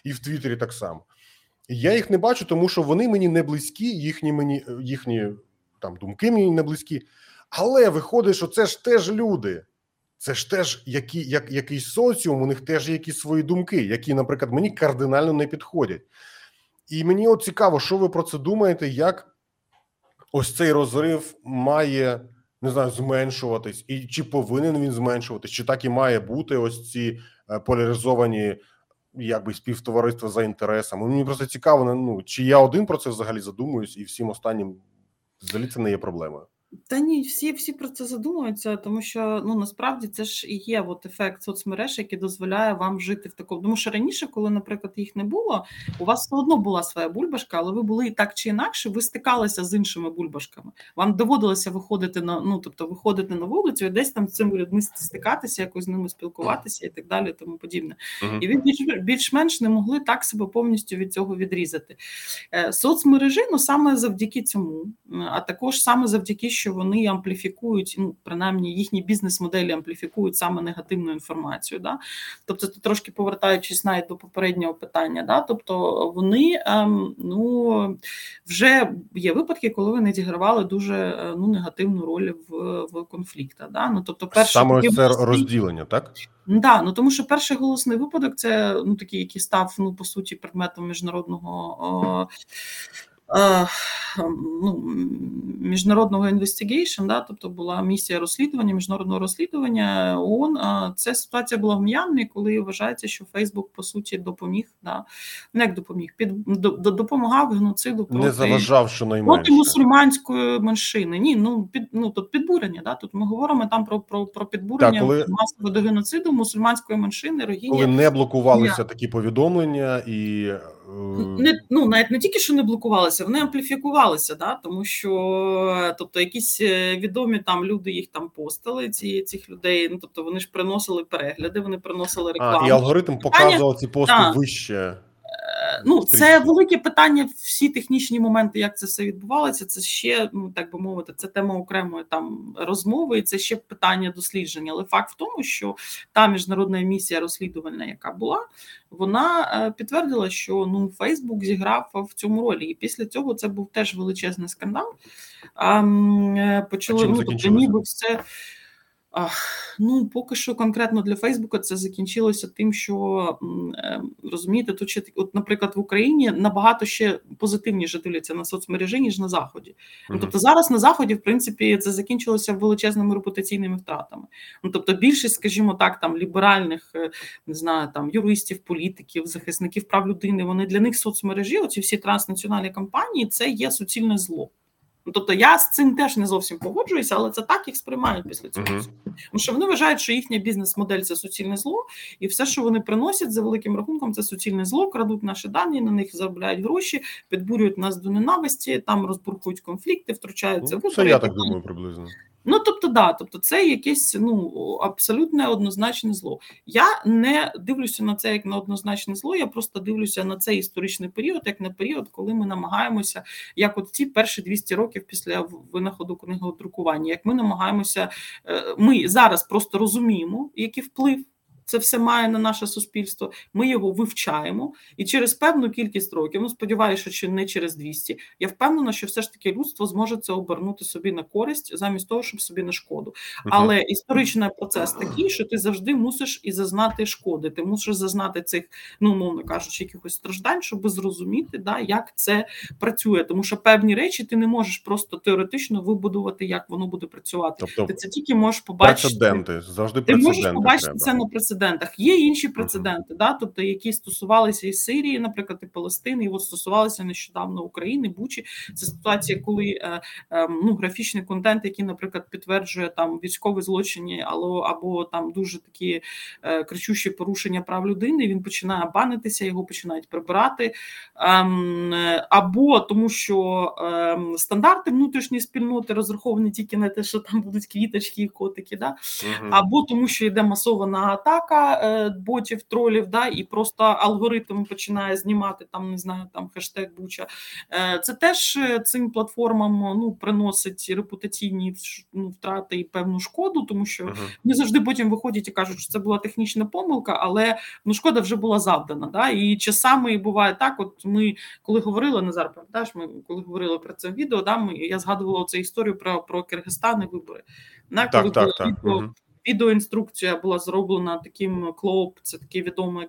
і в Твіттері так само. Я їх не бачу, тому що вони мені не близькі, їхні мені їхні там думки мені не близькі. Але виходить, що це ж теж люди. Це ж теж які, як, якийсь соціум, у них теж є якісь свої думки, які, наприклад, мені кардинально не підходять. І мені от цікаво, що ви про це думаєте, як ось цей розрив має не знаю, зменшуватись, і чи повинен він зменшуватись, чи так і має бути ось ці е, поляризовані якби співтовариства за інтересами. Мені просто цікаво, ну чи я один про це взагалі задумуюсь, і всім останнім взагалі це не є проблемою. Та ні, всі всі про це задумуються, тому що ну насправді це ж і є от ефект соцмереж, який дозволяє вам жити в такому. Тому що раніше, коли, наприклад, їх не було, у вас все одно була своя бульбашка, але ви були і так чи інакше, ви стикалися з іншими бульбашками. Вам доводилося виходити на ну, тобто виходити на вулицю і десь там з цими людьми стикатися, якось з ними спілкуватися і так далі, тому подібне. Uh-huh. І ви більш, більш-менш не могли так себе повністю від цього відрізати. Е, соцмережі, ну саме завдяки цьому, а також саме завдяки що вони ампліфікують, ну принаймні їхні бізнес-моделі ампліфікують саме негативну інформацію. Да? Тобто, трошки повертаючись навіть до попереднього питання, да? тобто вони ем, ну вже є випадки, коли вони зігравали дуже е, ну негативну роль в в конфліктах. Да? Ну тобто, перше саме це розділення, так. Да, ну тому що перший голосний випадок це ну такий, який став ну по суті предметом міжнародного о, ну, міжнародного investigation, да, тобто була місія розслідування, міжнародного розслідування ООН. Це ситуація була в М'янмі, коли вважається, що Фейсбук по суті допоміг, да, не як допоміг, під допомагав геноциду проти, не заважав, що проти мусульманської меншини. Ні, ну під ну тут підбурення. Да, тут ми говоримо там про про, про підбурення так, коли... масового до геноциду мусульманської меншини. Рогінджа. Коли не блокувалися такі повідомлення і не ну навіть не тільки що не блокувалися, вони ампліфікувалися, да тому що тобто якісь е, відомі там люди їх там постили. Ці цих людей. Ну тобто вони ж приносили перегляди, вони приносили рекламу. А, І алгоритм показував ці пости да. вище. Ну, це велике питання. Всі технічні моменти, як це все відбувалося. Це ще ну так би мовити, це тема окремої там розмови, і це ще питання дослідження. Але факт в тому, що та міжнародна місія розслідувальна, яка була, вона е, підтвердила, що ну Фейсбук зіграв в цьому ролі, і після цього це був теж величезний скандал. А, е, Почали ну, тобто, ніби все. Ну, поки що конкретно для Фейсбука це закінчилося тим, що е, розумієте, тут ще от, наприклад, в Україні набагато ще позитивніше дивляться на соцмережі, ніж на заході. Ну, тобто зараз на заході, в принципі, це закінчилося величезними репутаційними втратами. Ну тобто, більшість, скажімо так, там ліберальних е, не знаю, там юристів, політиків, захисників прав людини. Вони для них соцмережі, оці всі транснаціональні компанії, це є суцільне зло. Ну, тобто я з цим теж не зовсім погоджуюся, але це так їх сприймають після цього. Uh-huh. Тому що вони вважають, що їхня бізнес-модель це суцільне зло, і все, що вони приносять за великим рахунком, це суцільне зло, крадуть наші дані, на них заробляють гроші, підбурюють нас до ненависті, там розбурхують конфлікти, втручаються ну, в Це я так думаю приблизно. Ну тобто, да, тобто, це якесь ну абсолютне однозначне зло. Я не дивлюся на це як на однозначне зло. Я просто дивлюся на цей історичний період, як на період, коли ми намагаємося, як от ці перші 200 років після винаходу книгодрукування, як ми намагаємося, е, ми зараз просто розуміємо, який вплив це все має на наше суспільство. Ми його вивчаємо, і через певну кількість років, ну сподіваюся, що не через 200, Я впевнена, що все ж таки людство зможе це обернути собі на користь, замість того, щоб собі на шкоду. Але історичний процес такий, що ти завжди мусиш і зазнати шкоди. Ти мусиш зазнати цих, ну умовно кажучи, якихось страждань, щоб зрозуміти, да, як це працює. Тому що певні речі ти не можеш просто теоретично вибудувати, як воно буде працювати. Тобто, ти це тільки можеш побачити. Прецеденти завжди ти можеш побачити треба. це на прецеденти прецедентах. Є інші прецеденти, да, тобто які стосувалися і Сирії, наприклад, і Палестини, і от стосувалися нещодавно України, Бучі. Це ситуація, коли е, е, ну графічний контент, який, наприклад, підтверджує там військові злочини, або або там дуже такі е, кричущі порушення прав людини. Він починає банитися, його починають прибирати, е, або тому, що е, стандарти внутрішньої спільноти розраховані тільки на те, що там будуть квіточки і котики, да, або тому, що йде масована атака атака е, ботів, тролів, да, і просто алгоритм починає знімати там, не знаю, там хештег Буча. Е, це теж е, цим платформам ну, приносить репутаційні ну, втрати і певну шкоду, тому що uh-huh. вони завжди потім виходять і кажуть, що це була технічна помилка, але ну, шкода вже була завдана. Да? І часами буває так. От ми коли говорили Назар, пам'ятаєш, ми коли говорили про це відео, да, ми я згадувала цю історію про про Киргизстан і вибори. Да, коли так, так, так. Відео, Відеоінструкція була зроблена таким клоуп, це таке відоме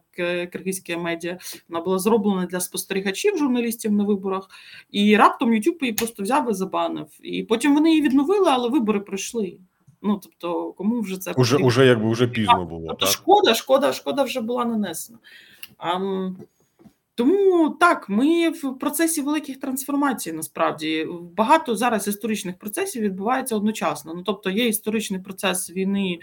киргизьке медіа. Вона була зроблена для спостерігачів, журналістів на виборах, і раптом YouTube її просто взяв і забанив. І потім вони її відновили, але вибори пройшли. Ну тобто, кому вже це уже, уже якби вже пізно було. Тобто, так? Шкода, шкода, шкода вже була нанесена. А, Тому так, ми в процесі великих трансформацій. Насправді багато зараз історичних процесів відбувається одночасно. Ну тобто, є історичний процес війни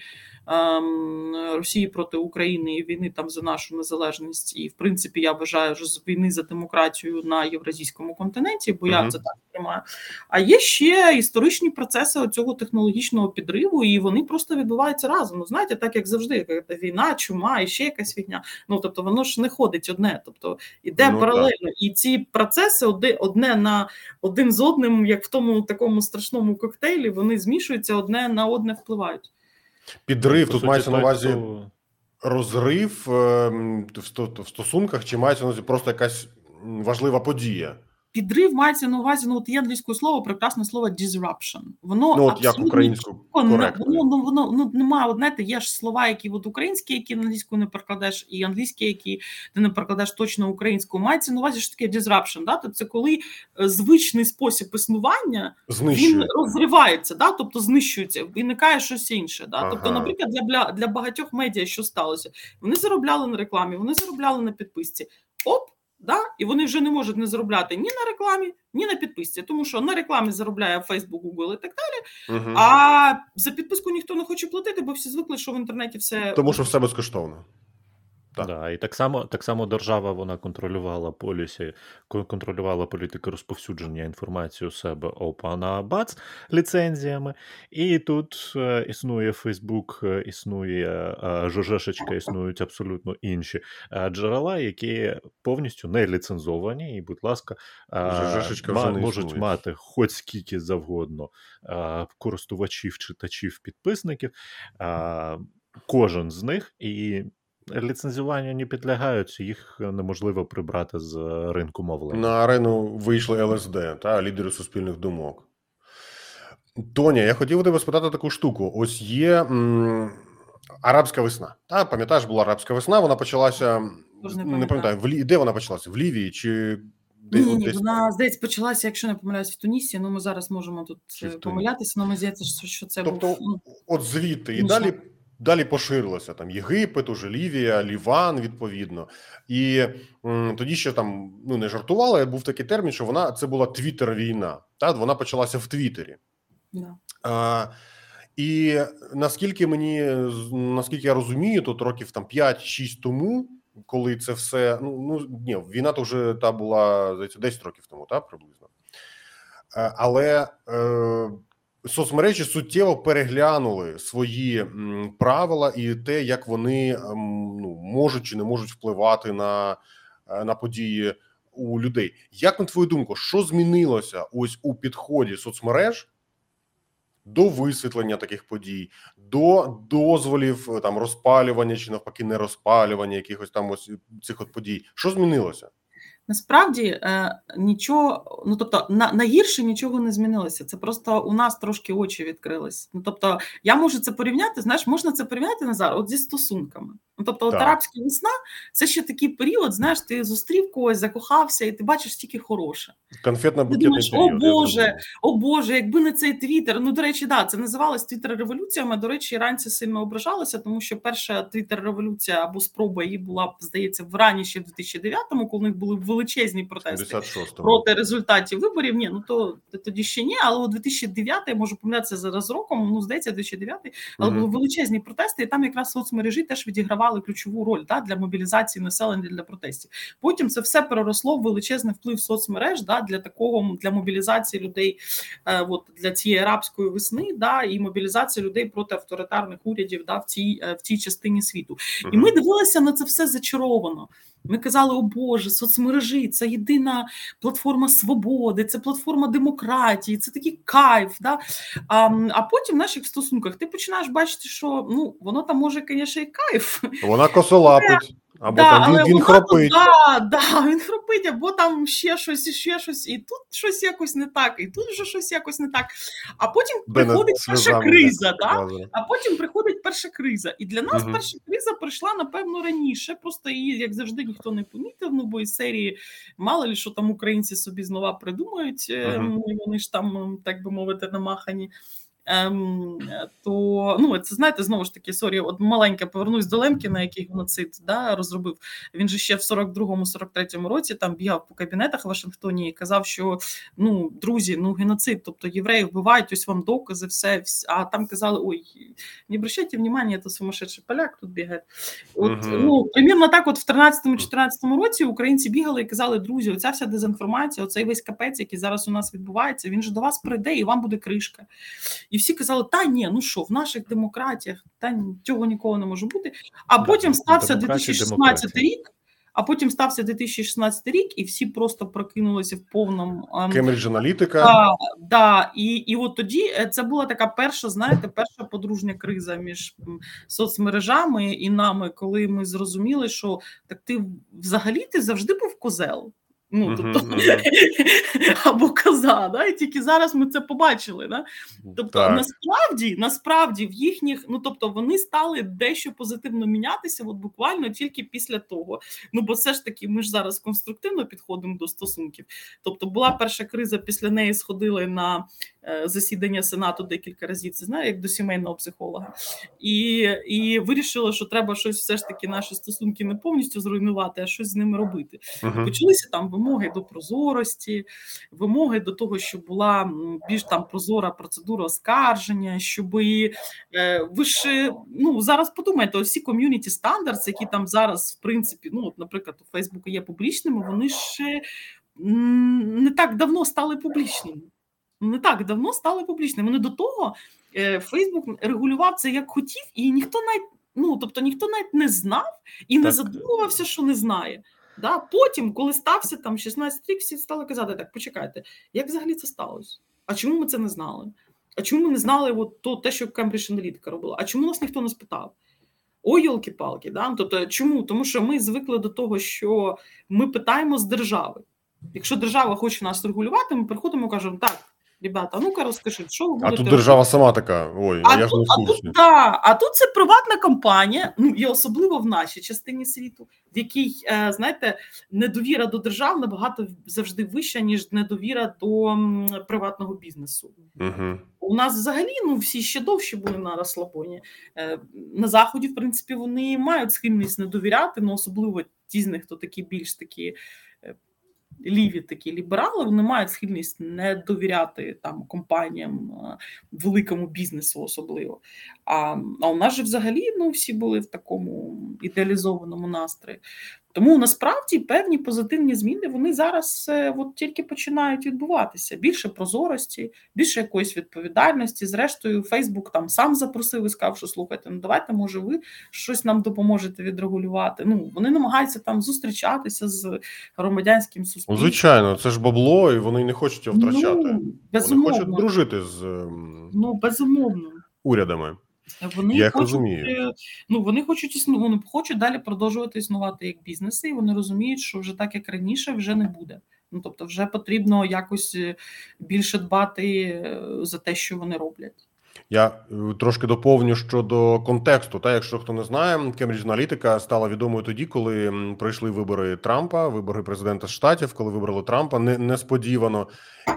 Росії проти України і війни там за нашу незалежність. І в принципі, я вважаю, що з війни за демократію на євразійському континенті, бо я це так сприймаю. А є ще історичні процеси цього технологічного підриву, і вони просто відбуваються разом. Ну знаєте, так як завжди, війна, чума і ще якась війна. Ну тобто, воно ж не ходить одне, тобто іде ну, паралельно, так. і ці процеси одне на один з одним, як в тому такому страшному коктейлі, вони змішуються одне на одне впливають. Підрив тут мається на увазі розрив ем, в стосунках, чи мається на увазі просто якась важлива подія. Підрив мається на увазі, ну от є англійською слово, прекрасне слово disruption. Воно ну, от як українською воно, воно, воно ну, немає, знаєте, є ж слова, які от українські, які на англійську не перекладеш, і англійські, які ти не перекладеш точно українською. Мається на увазі, що таке disruption, да? Тобто це коли е, звичний спосіб існування він розривається, да? тобто знищується, виникає щось інше. Да? Тобто, ага. Тобто, наприклад, для для багатьох медіа, що сталося, вони заробляли на рекламі, вони заробляли на підписці. Оп, Да? І вони вже не можуть не заробляти ні на рекламі, ні на підписці, тому що на рекламі заробляє Facebook, Google і так далі. Угу. А за підписку ніхто не хоче платити, бо всі звикли, що в інтернеті все тому, що все безкоштовно. Так. Да, і так само так само держава вона контролювала полісі, контролювала політику розповсюдження інформації у себе ОПА на БАЦ ліцензіями. І тут е, існує Фейсбук, е, існує е, Жожешечка, існують абсолютно інші е, джерела, які повністю не ліцензовані, і, будь ласка, е, ма, можуть мати хоч скільки завгодно е, користувачів, читачів, підписників. Кожен з них і ліцензуванню не підлягають, їх неможливо прибрати з ринку мовлення. На арену вийшли ЛСД та лідери суспільних думок. Тоня, я хотів у тебе спитати таку штуку: ось є м, арабська весна. Та пам'ятаєш, була арабська весна, вона почалася. Не, не пам'ятаю, в де вона почалася? В Лівії чи ні, ні, ні, вона здається почалася, якщо не помиляюсь, в Тунісі. Ну ми зараз можемо тут е, помилятися. але ми здається, що це тобто, був ну, от звідти і далі Далі поширилося там Єгипет, уже Лівія, Ліван, відповідно. І м, тоді ще там ну не жартували. Був такий термін, що вона це була твіттер-війна. Та вона почалася в Твіттері. Yeah. А, І наскільки мені наскільки я розумію, тут років там 5-6 тому, коли це все ну ну ні, війна то вже та була здається 10 років тому, та приблизно. Але. Е, соцмережі суттєво переглянули свої правила і те, як вони ну можуть чи не можуть впливати на, е, на події у людей. Як на твою думку, що змінилося ось у підході соцмереж? До висвітлення таких подій, до дозволів е, там розпалювання чи навпаки не розпалювання якихось там ось цих от подій, що змінилося? Насправді е, нічого, ну тобто, на на гірше нічого не змінилося. Це просто у нас трошки очі відкрились. Ну тобто, я можу це порівняти. Знаєш, можна це порівняти Назар, от зі стосунками. Ну тобто, от арабська весна це ще такий період. Знаєш, ти зустрів когось, закохався, і ти бачиш тільки хороше. Конфетна ти думаєш, О Боже, о Боже, якби не цей твіттер. Ну до речі, да, це називалось твіттер революціями. До речі, іранці сильно ображалися, тому що перша твіттер революція або спроба її була здається в рані ще в 2009-му, коли у них були величезні протести проти результатів виборів. Ні, ну то тоді ще ні, але у 2009 я можу помилятися зараз роком. Ну здається, 2009, але були величезні протести, і там якраз соцмережі теж відігравали ключову роль да, для мобілізації населення для протестів. Потім це все переросло в величезний вплив соцмереж да, для такого для мобілізації людей, е, от для цієї арабської весни, да, і мобілізації людей проти авторитарних урядів да, в цій е, в цій частині світу. І ми дивилися на це все зачаровано. Ми казали, о Боже, соцмережі це єдина платформа свободи, це платформа демократії, це такий кайф. Да? А а потім в наших стосунках ти починаєш бачити, що ну воно там може, звісно, і кайф. Вона косолапить. Або да, там він, він хропить. Да, да, *laughs* він хропить, або там ще щось, і ще щось, і тут щось якось не так, і тут вже щось якось не так. А потім Бенет приходить перша криза. Да? А потім приходить перша криза. І для нас угу. перша криза прийшла, напевно, раніше. Просто її, як завжди, ніхто не помітив. Ну, бо із серії мало ли що там українці собі знову придумають, угу. вони ж там, так би мовити, намахані. Ем, то ну це знаєте, знову ж таки, sorry, от маленьке повернусь до Лемкіна, який геноцид да, розробив. Він же ще в 42-43 році там бігав по кабінетах в Вашингтоні і казав, що ну друзі, ну геноцид, тобто євреї вбивають, ось вам докази, все, а там казали: ой, не обращайте внимания, це сумасшедший поляк тут бегает. От uh-huh. ну примірно так, от в 13-14 році українці бігали і казали, друзі, оця вся дезінформація, оцей весь капець, який зараз у нас відбувається, він же до вас прийде і вам буде кришка. І всі казали, та ні, ну що, в наших демократіях та цього нікого не може бути. А потім стався 2016 рік. А потім стався 2016 рік, і всі просто прокинулися в повному Кембридж аналітика. Да, да, і і от тоді е, це була така перша, знаєте, перша подружня криза між соцмережами і нами, коли ми зрозуміли, що так ти взагалі ти завжди був козел. Ну, тобто, uh-huh. *laughs* або коза, да? і тільки зараз ми це побачили. Да? Тобто, так. насправді, насправді, в їхніх, ну тобто, вони стали дещо позитивно мінятися, от буквально тільки після того. Ну, бо все ж таки, ми ж зараз конструктивно підходимо до стосунків. Тобто, була перша криза, після неї сходили на засідання сенату декілька разів. Це знає, як до сімейного психолога, і і вирішили, що треба щось все ж таки наші стосунки не повністю зруйнувати, а щось з ними робити. Uh-huh. Почалися там вимоги до прозорості, вимоги до того, щоб була більш там прозора процедура оскарження, щоб е, ви ж ну зараз подумайте, всі ком'юніті стандартс, які там зараз, в принципі, ну от, наприклад, у Фейсбуку є публічними, вони ж не так давно стали публічними. Не так давно стали публічними. Вони до того Фейсбук регулював це як хотів, і ніхто навіть ну тобто ніхто навіть не знав і так. не задумувався, що не знає. Да? Потім, коли стався там 16 рік, всі стали казати: так, почекайте, як взагалі це сталося? А чому ми це не знали? А чому ми не знали от то, те, що Кембридж аналітика робила? А чому нас ніхто не спитав? Ой, йолки-палки, да? тобто чому? Тому що ми звикли до того, що ми питаємо з держави. Якщо держава хоче нас регулювати, ми приходимо і кажемо, так, Ребята, ну-ка розкажіть, що ви будете... А тут держава сама така. Ой, а я тут, ж не в курсі. А тут, да, а тут це приватна компанія, ну і особливо в нашій частині світу, в якій, е, знаєте, недовіра до держав набагато завжди вища, ніж недовіра до приватного бізнесу. Угу. У нас взагалі ну всі ще довші були на розслабоні. Е, на заході, в принципі, вони мають схильність не довіряти, ну особливо ті з них, хто такі більш такі ліві такі ліберали, вони мають схильність не довіряти там компаніям, е, великому бізнесу, особливо. А а у нас же взагалі ну всі були в такому ідеалізованому настрої. Тому насправді певні позитивні зміни вони зараз е, от тільки починають відбуватися. Більше прозорості, більше якоїсь відповідальності. Зрештою, Фейсбук там сам запросив і сказав, що слухайте, ну давайте, може, ви щось нам допоможете відрегулювати. Ну вони намагаються там зустрічатися з громадянським суспільством. Ну, Звичайно, це ж бабло, і вони не хочуть його втрачати. Ну, безумовно. Вони хочуть дружити з ем, ну безумовно урядами. Вони Я хочуть, розумію. ну вони хочуть існу, вони хочуть далі продовжувати існувати як бізнеси, і вони розуміють, що вже так як раніше вже не буде. Ну тобто, вже потрібно якось е, більше дбати е, за те, що вони роблять. Я е, трошки доповню щодо контексту. Та якщо хто не знає, Кембридж аналітика стала відомою тоді, коли пройшли вибори Трампа, вибори президента штатів, коли вибрали Трампа, не несподівано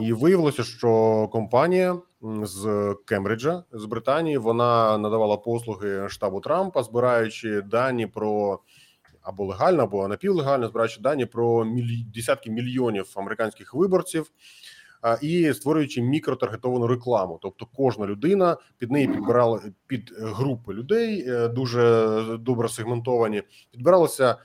і виявилося, що компанія з Кембриджа з Британії вона надавала послуги штабу Трампа, збираючи дані про або легально, або напівлегально збираючи дані про міль... десятки мільйонів американських виборців і створюючи мікротаргетовану рекламу. Тобто, кожна людина під неї підбирала під групи людей, е, дуже добре сегментовані. Підбиралися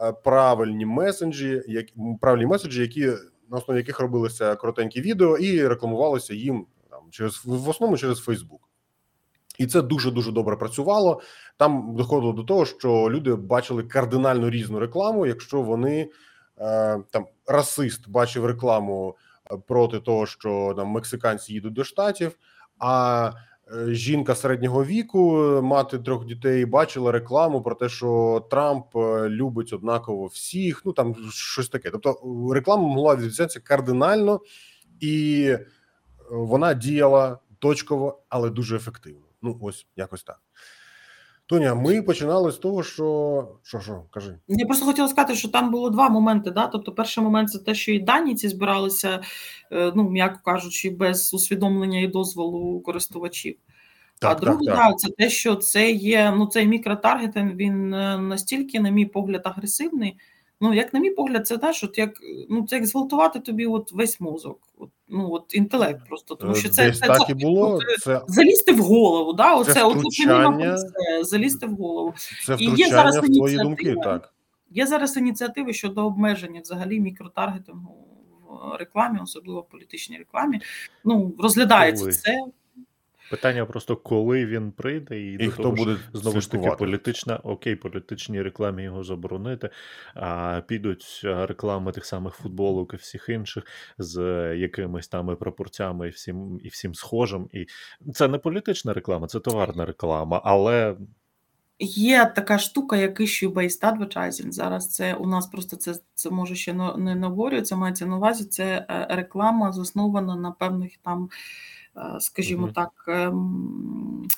е, правильні меседжі, як правильні меседжі, які на основі яких робилися коротенькі відео, і рекламувалися їм там через в основному через Фейсбук. І це дуже дуже добре працювало. Там доходило до того, що люди бачили кардинально різну рекламу. Якщо вони е, там расист бачив рекламу проти того, що там мексиканці їдуть до штатів. А е, жінка середнього віку, мати трьох дітей, бачила рекламу про те, що Трамп е, любить однаково всіх. Ну там щось таке. Тобто, реклама могла відрізнятися кардинально, і е, вона діяла точково, але дуже ефективно. Ну ось якось так. Тоня, ми починали з того, що що, що, кажи. Я просто хотіла сказати, що там було два моменти. Да? Тобто, перший момент це те, що і дані ці збиралися, е, ну м'яко кажучи, без усвідомлення і дозволу користувачів. Так, а друге, так, так. це те, що це є ну цей мікротаргетинг, він е, настільки, на мій погляд, агресивний. Ну, як на мій погляд, це теж от як ну це як зґвалтувати тобі от весь мозок, от, ну от інтелект просто. Тому що це Десь це, так це, і було. Це залізти в голову. Да, оце от, залізти в голову. Це і є зараз в твої думки. Так є зараз ініціативи щодо обмеження взагалі мікротаргетингу в рекламі, особливо в політичній рекламі. Ну розглядається Ой. це. Питання просто коли він прийде, і, і до хто того буде знову ж таки політична, окей, політичній рекламі його заборонити. А підуть реклами тих самих футболок і всіх інших з якимись там пропорціями і всім і всім схожим. І це не політична реклама, це товарна реклама, але. Є така штука, як issue-based advertising. Зараз це у нас просто це це може ще не наговорюється, мається на увазі. Це е, реклама заснована на певних там скажімо mm-hmm. так. Ем,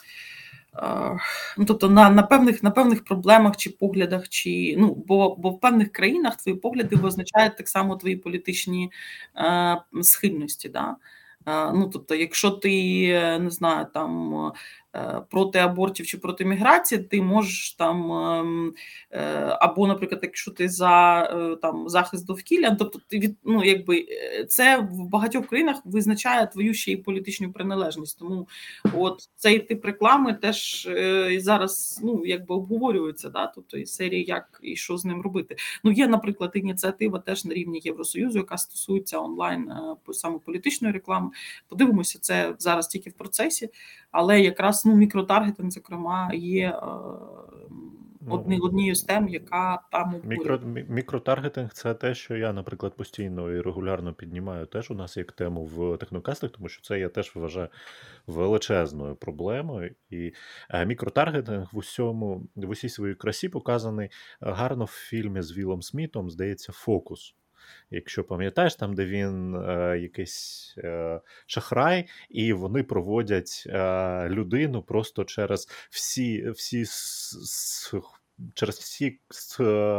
е, ну, Тобто на на, певних на певних проблемах чи поглядах, чи ну бо бо в певних країнах твої погляди визначають так само твої політичні е, схильності. Да? Е, ну, Тобто, якщо ти не знаю, там Е, проти абортів чи проти міграції, ти можеш там ем, е, або, наприклад, якщо ти за е, там захист довкілля, тобто ти ну якби це в багатьох країнах визначає твою ще й політичну приналежність. Тому от цей тип реклами теж зараз ну якби обговорюється, да, тобто і серії, як і що з ним робити. Ну є, наприклад, ініціатива теж на рівні Євросоюзу, яка стосується онлайн саме політичної реклами. Подивимося, це зараз тільки в процесі, але якраз ну, мікротаргетинг, зокрема, є е, ну, одні, однією з тем, яка там Мікро, мікротаргетинг це те, що я, наприклад, постійно і регулярно піднімаю теж у нас як тему в технокастах, тому що це я теж вважаю величезною проблемою. І е, мікротаргетинг в усьому в усій своїй красі показаний гарно в фільмі з Вілом Смітом, здається, фокус. Якщо пам'ятаєш, там, де він е, якийсь е, шахрай, і вони проводять е, людину просто через всі всі через всі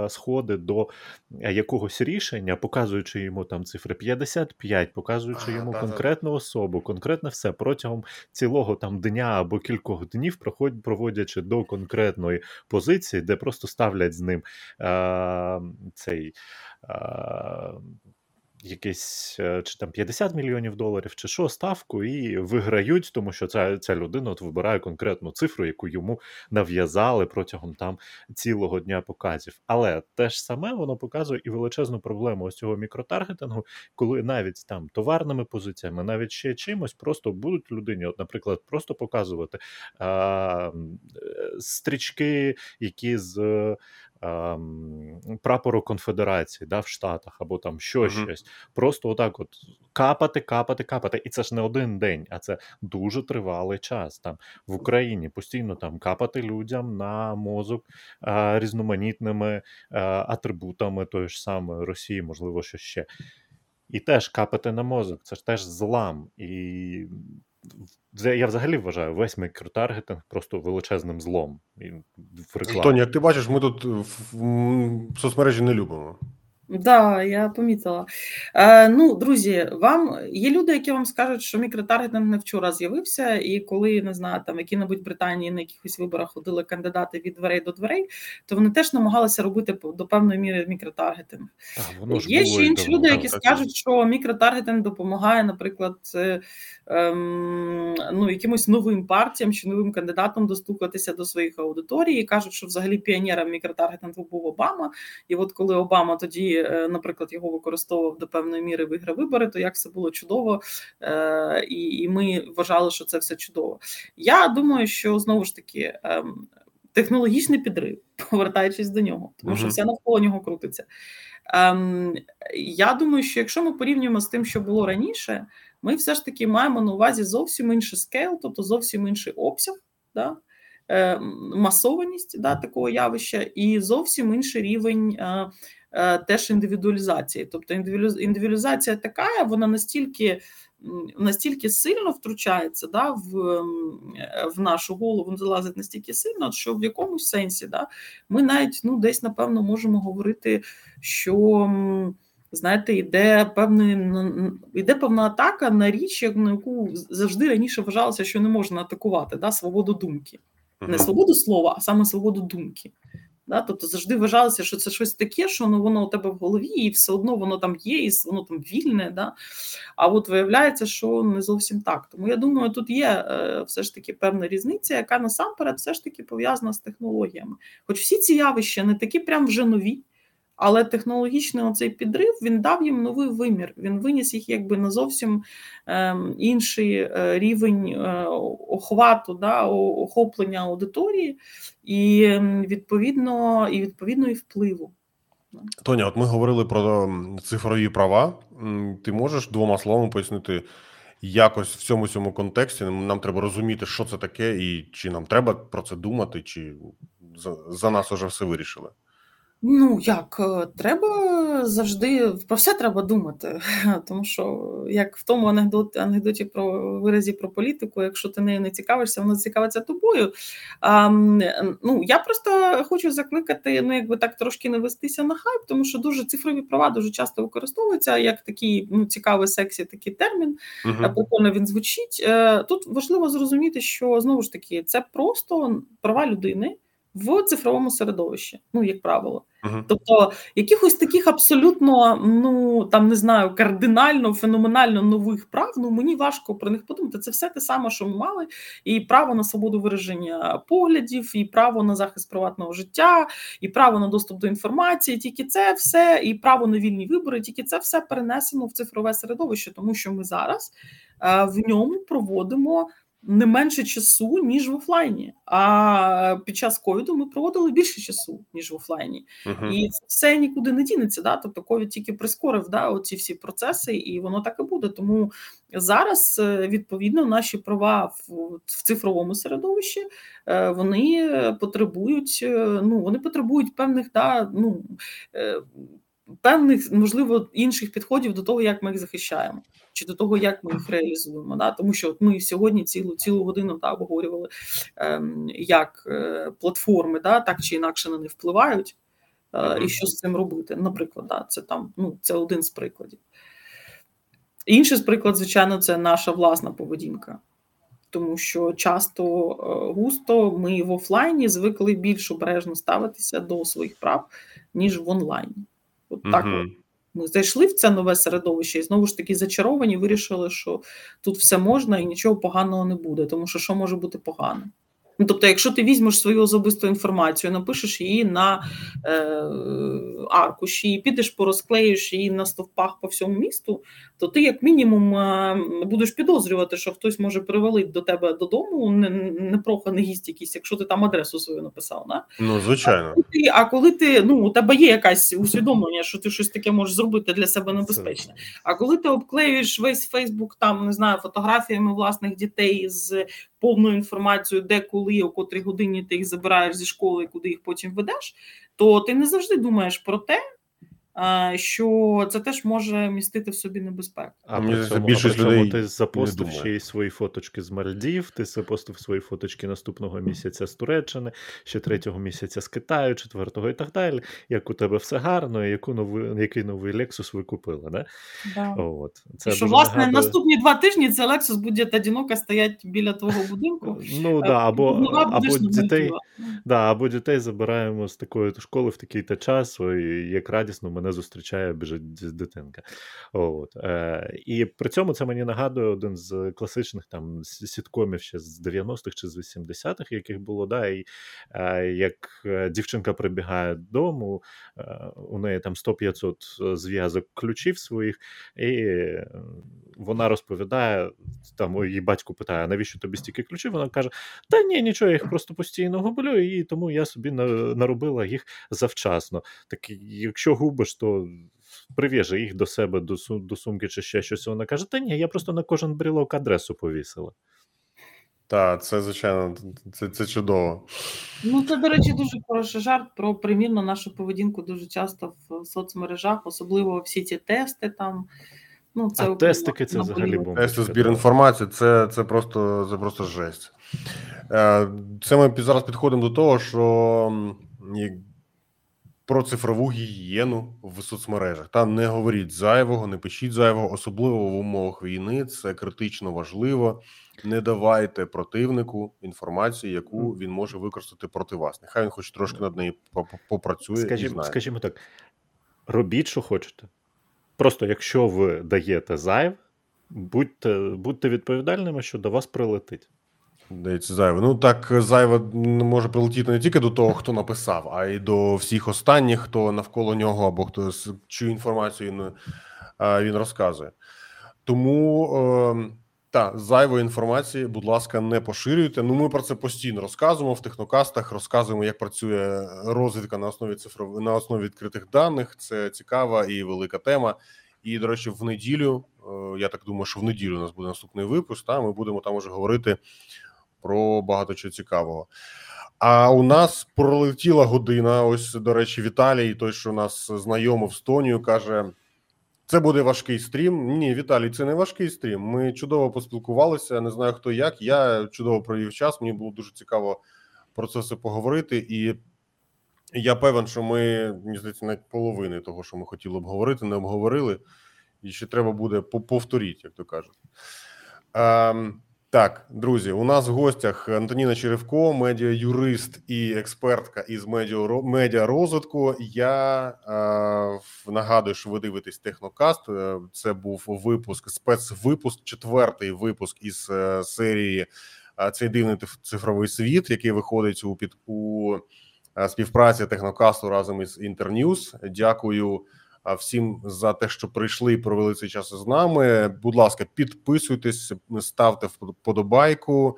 сходи до якогось рішення, показуючи йому там цифри 55, показуючи ага, йому та, конкретну та. особу, конкретне все протягом цілого там дня або кількох днів, проводячи до конкретної позиції, де просто ставлять з ним е, цей якесь е, чи там 50 мільйонів доларів, чи що ставку, і виграють, тому що ця ця людина от вибирає конкретну цифру, яку йому нав'язали протягом там цілого дня показів. Але те ж саме воно показує і величезну проблему ось цього мікротаргетингу, коли навіть там товарними позиціями, навіть ще чимось, просто будуть людині, от, наприклад, просто показувати а, е, стрічки, які з ем, прапору конфедерації да, в Штатах або там що щось. Просто отак, от капати, капати, капати. І це ж не один день, а це дуже тривалий час. Там в Україні постійно там капати людям на мозок е, різноманітними е, атрибутами тої ж самої Росії, можливо, що ще. І теж капати на мозок, це ж теж злам. І я взагалі вважаю весь мікротаргетинг просто величезним злом. в рекламі. Тоні, як ти бачиш, ми тут в соцмережі не любимо. Да, я помітила. Е, Ну, друзі, вам є люди, які вам скажуть, що мікротаргетинг не вчора з'явився, і коли не знаю, там які-небудь Британії на якихось виборах ходили кандидати від дверей до дверей, то вони теж намагалися робити до певної міри мікротаргетинг. Так, воно ж Є ще інші люди, які скажуть, що мікротаргетинг допомагає, наприклад, е, ем, ну, якимось новим партіям чи новим кандидатам достукатися до своїх аудиторій, і кажуть, що взагалі піонером мікротаргетингу був Обама. І от коли Обама тоді. Е, наприклад, його використовував до певної міри виграв вибори, то як все було чудово, е, і ми вважали, що це все чудово. Я думаю, що знову ж таки. Ем, технологічний підрив, *laughs* повертаючись до нього, тому що все навколо нього крутиться. Ем, Я думаю, що якщо ми порівнюємо з тим, що було раніше, ми все ж таки маємо на увазі зовсім інший скейл, тобто зовсім інший обсяг. Да? Е, масованість да, такого явища, і зовсім інший рівень. Е, е Теж індивідуалізації, тобто індивідуалізація така, вона настільки настільки сильно втручається да, в в нашу голову, залазить настільки сильно, що в якомусь сенсі да, ми навіть ну, десь, напевно, можемо говорити, що. Знаєте, йде певний йде певна атака на річ, на яку завжди раніше вважалося, що не можна атакувати да, свободу думки, не свободу слова, а саме свободу думки. Да? Тобто завжди вважалося, що це щось таке, що ну, воно у тебе в голові, і все одно воно там є, і воно там вільне. Да? А от виявляється, що не зовсім так. Тому я думаю, тут є е, все ж таки певна різниця, яка насамперед все ж таки пов'язана з технологіями. Хоч всі ці явища не такі прям вже нові. Але технологічний оцей підрив він дав їм новий вимір. Він виніс їх якби на зовсім е, інший е, рівень е, охвату, да, охоплення аудиторії і відповідно і відповідно і впливу. Тоня, от ми говорили про цифрові права. Ти можеш двома словами пояснити якось в цьому цьому контексті? Нам треба розуміти, що це таке, і чи нам треба про це думати, чи за, за нас уже все вирішили. Ну як, е, треба завжди про все треба думати, *laughs* тому що як в тому анекдот, анекдоті про виразі про політику, якщо ти нею не цікавишся, вона цікавиться тобою. А, ну Я просто хочу закликати, ну якби так трошки не вестися на хайп, тому що дуже цифрові права дуже часто використовуються як такий ну цікавий сексі, такий термін. uh Прикольно він звучить. Е, тут важливо зрозуміти, що знову ж таки це просто права людини в цифровому середовищі, ну як правило. Uh-huh. Тобто якихось таких абсолютно, ну там не знаю, кардинально, феноменально нових прав. Ну мені важко про них подумати. Це все те саме, що ми мали, і право на свободу вираження поглядів, і право на захист приватного життя, і право на доступ до інформації. Тільки це все, і право на вільні вибори, тільки це все перенесено в цифрове середовище, тому що ми зараз е, в ньому проводимо не менше часу, ніж в офлайні. А під час ковіду ми проводили більше часу, ніж в офлайні. Uh-huh. І це все нікуди не дінеться. Да? Тобто ковід тільки прискорив да, оці всі процеси, і воно так і буде. Тому зараз, е, відповідно, наші права в, в цифровому середовищі е, вони потребують, е, ну, вони потребують певних да, ну, певних, можливо, інших підходів до того, як ми їх захищаємо, чи до того, як ми їх реалізуємо. Да? Тому що от ми сьогодні цілу цілу годину да, обговорювали, ем, як е, платформи да, так чи інакше на них впливають, е, і що з цим робити. Наприклад, да, це там ну, це один з прикладів. Інший з приклад, звичайно, це наша власна поведінка. Тому що часто е, густо ми в офлайні звикли більш обережно ставитися до своїх прав, ніж в онлайні. От так угу. ми зайшли в це нове середовище і знову ж таки зачаровані, вирішили, що тут все можна і нічого поганого не буде, тому що що може бути погано. Ну, Тобто, якщо ти візьмеш свою особисту інформацію, напишеш її на е, аркуші, і підеш порозклеїш її на стовпах по всьому місту, то ти, як мінімум, е, будеш підозрювати, що хтось може привалити до тебе додому непроханий гість якийсь, якщо ти там адресу свою написав. Да? Ну, звичайно. А коли, ти, а коли ти ну у тебе є якась усвідомлення, що ти щось таке можеш зробити для себе небезпечне. А коли ти обклеюєш весь Фейсбук, там не знаю, фотографіями власних дітей з повною інформацію, де коли, о котрій годині ти їх забираєш зі школи, куди їх потім ведеш, то ти не завжди думаєш про те, що це теж може містити в собі небезпеку. А при цьому, більшість а при цьому ти запостив ще й свої фоточки з Мальдів, ти запостив свої фоточки наступного місяця з Туреччини, ще третього місяця з Китаю, четвертого і так далі. Як у тебе все гарно, і яку новий, який новий Lexus ви купили, да? Да. От. Це і що, власне, нагадує... наступні два тижні цей Lexus буде одиноко стояти біля твого будинку. *laughs* Ну, да, або, або, дітей, да, або дітей забираємо з такої школи в такий-то час, і як радісно ми мене зустрічає біжить дитинка. От. Е, І при цьому це мені нагадує один з класичних там сіткомів ще з 90-х чи з 80-х, яких було, да, і е, як е, дівчинка прибігає додому, е, у неї там 100-500 зв'язок ключів своїх, і вона розповідає, там її батько питає, навіщо тобі стільки ключів? Вона каже: Та ні, нічого, я їх просто постійно гублю, і тому я собі наробила їх завчасно. Так якщо губиш, то прив'яже їх до себе, до до сумки чи ще щось. Вона каже: Та ні, я просто на кожен брілок адресу повісила. Так, це звичайно, це це чудово. Ну, це, до речі, дуже хороший жарт про примірно нашу поведінку дуже часто в соцмережах, особливо всі ці тести там. Ну, це а тестики це взагалі бомба. Тести збір інформації, це це просто це просто жесть. Е, це ми зараз підходимо до того, що про цифрову гігієну в соцмережах. Там не говоріть зайвого, не пишіть зайвого, особливо в умовах війни. Це критично важливо. Не давайте противнику інформацію, яку він може використати проти вас. Нехай він хоч трошки над нею попрацює. Скажімо, і знає. скажімо так, робіть, що хочете. Просто якщо ви даєте зайв, будьте будьте відповідальними, що до вас прилетить. Дається зайве. Ну так зайве може прилетіти не тільки до того, хто написав, а й до всіх останніх, хто навколо нього або хто чию інформацію він, він розказує. Тому е, та зайвої інформації, будь ласка, не поширюйте. Ну, ми про це постійно розказуємо в технокастах. Розказуємо, як працює розвідка на основі цифров... на основі відкритих даних. Це цікава і велика тема. І, до речі, в неділю е, я так думаю, що в неділю у нас буде наступний випуск. Та ми будемо там уже говорити про багато чого цікавого. А у нас пролетіла година. Ось, до речі, Віталій, той, що нас знайомив з Тонію, каже: це буде важкий стрім. Ні, Віталій, це не важкий стрім. Ми чудово поспілкувалися. Не знаю хто як. Я чудово провів час. Мені було дуже цікаво про це все поговорити. І я певен, що ми мені здається, навіть половини того, що ми хотіли обговорити, не обговорили. І ще треба буде повторити, як то кажуть. Ем, так, друзі, у нас в гостях Антоніна Черевко, медіа-юрист і експертка із медіа розвитку. Я е, нагадую, що ви дивитесь технокаст. Е, це був випуск, спецвипуск, четвертий випуск із е, серії е, цей дивний цифровий світ, який виходить у під у співпраці технокасту разом із Інтерньюз. Дякую всім за те, що прийшли і провели цей час з нами. Будь ласка, підписуйтесь, ставте вподобайку.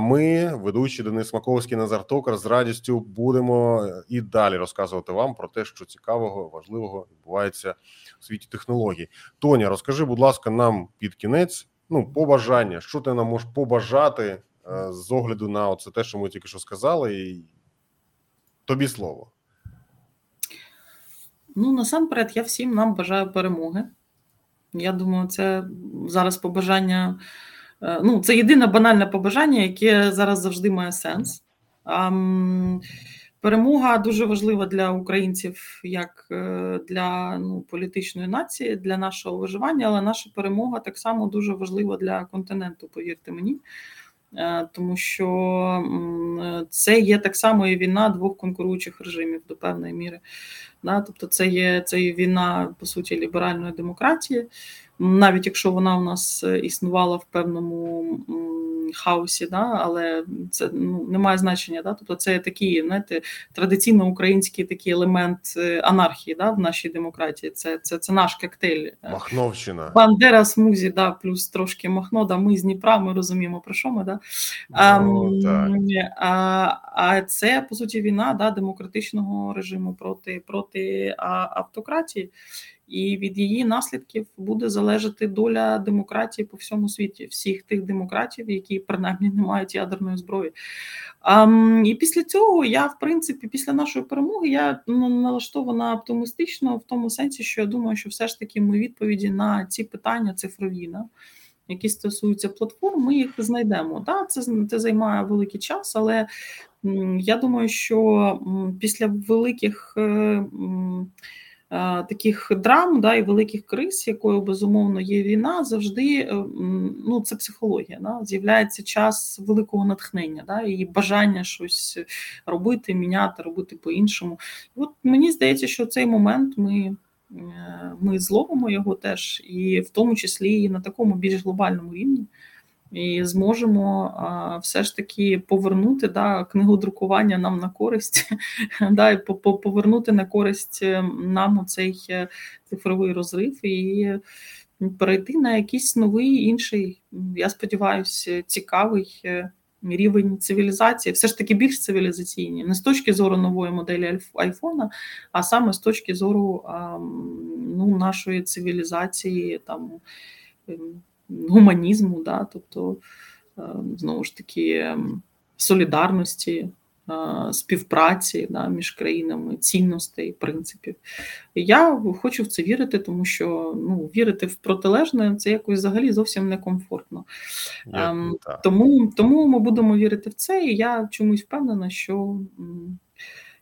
Ми, ведучі Денис Маковський, Назар Токар, з радістю будемо е, і далі розказувати вам про те, що цікавого, важливого відбувається у світі технологій. Тоня, розкажи, будь ласка, нам під кінець ну побажання, що ти нам можеш побажати е, з огляду на це те, що ми тільки що сказали, і тобі слово. Ну, насамперед, я всім нам бажаю перемоги. Я думаю, це зараз побажання. Е, ну, це єдине банальне побажання, яке зараз завжди має сенс. Перемога дуже важлива для українців, як е, для ну, політичної нації, для нашого виживання, але наша перемога так само дуже важлива для континенту, повірте мені. Е, тому що це є так само і війна двох конкуруючих режимів до певної міри. Да? Тобто, це є це є війна по суті ліберальної демократії, навіть якщо вона у нас е, існувала в певному хаосі, да, але це ну не має значення. Да? Тобто це такий, знаєте, традиційно український такий елемент е, анархії да, в нашій демократії. Це це, це наш коктейль. Махновщина. Бандера смузі, да, плюс трошки Махно, да, ми з Дніпра, ми розуміємо про що ми. Да? Ну, а, а а це по суті війна да, демократичного режиму проти проти автократії і від її наслідків буде залежати доля демократії по всьому світі, всіх тих демократів, які принаймні не мають ядерної зброї. А, І після цього я, в принципі, після нашої перемоги я ну, налаштована оптимістично в тому сенсі, що я думаю, що все ж таки ми відповіді на ці питання цифрові. Да? Які стосуються платформ, ми їх знайдемо. Да, це це займає великий час, але я думаю, що після великих Е, таких драм да, і великих криз, якою безумовно є війна, завжди е, ну, це психологія. Да, З'являється час великого натхнення да, і бажання щось робити, міняти, робити по-іншому. От Мені здається, що цей момент ми. Е, ми зловимо його теж, і в тому числі і на такому більш глобальному рівні і зможемо а, все ж таки повернути да, книгодрукування нам на користь, *laughs* да, повернути на користь е, нам цей е, цифровий розрив і перейти на якийсь новий інший, я сподіваюся, цікавий. Е, рівень цивілізації, все ж таки більш цивілізаційні, не з точки зору нової моделі айфона, а саме з точки зору ну, нашої цивілізації, там ем, гуманізму. Да? Тобто е, знову ж таки ем, солідарності, е, співпраці да, між країнами, цінностей, принципів. Я хочу в це вірити, тому що ну, вірити в протилежне це якось взагалі зовсім некомфортно. Ем. Тому, тому ми будемо вірити в це, і я чомусь впевнена, що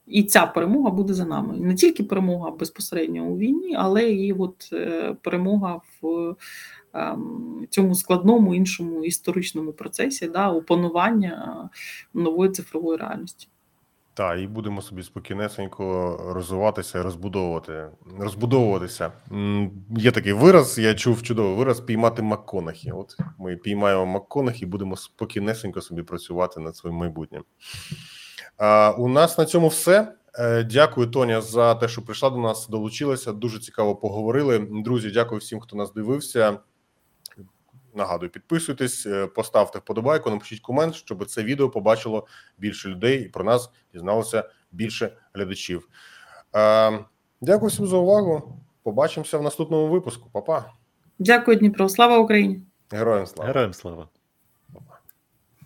і ця перемога буде за нами. Не тільки перемога безпосередньо у війні, але і от е, перемога в цьому складному іншому історичному процесі да, опанування е, нової цифрової реальності. Так, і будемо собі спокійнесенько розвиватися розбудовувати. розбудовуватися. Є такий вираз, я чув чудовий вираз піймати МакКонахі. От ми піймаємо МакКонахі і будемо спокійнесенько собі працювати над своїм майбутнім. А, у нас на цьому все. Е, Дякую, Тоня, за те, що прийшла до нас, долучилася. Дуже цікаво поговорили. Друзі, дякую всім, хто нас дивився. Нагадую, підписуйтесь, е, поставте вподобайку, напишіть комент, щоб це відео побачило більше людей і про нас дізналося більше глядачів. Е, Дякую всім за увагу. Побачимося в наступному випуску. Па-па. Дякую, Дніпро. Слава Україні! Героям слава. Героям слава.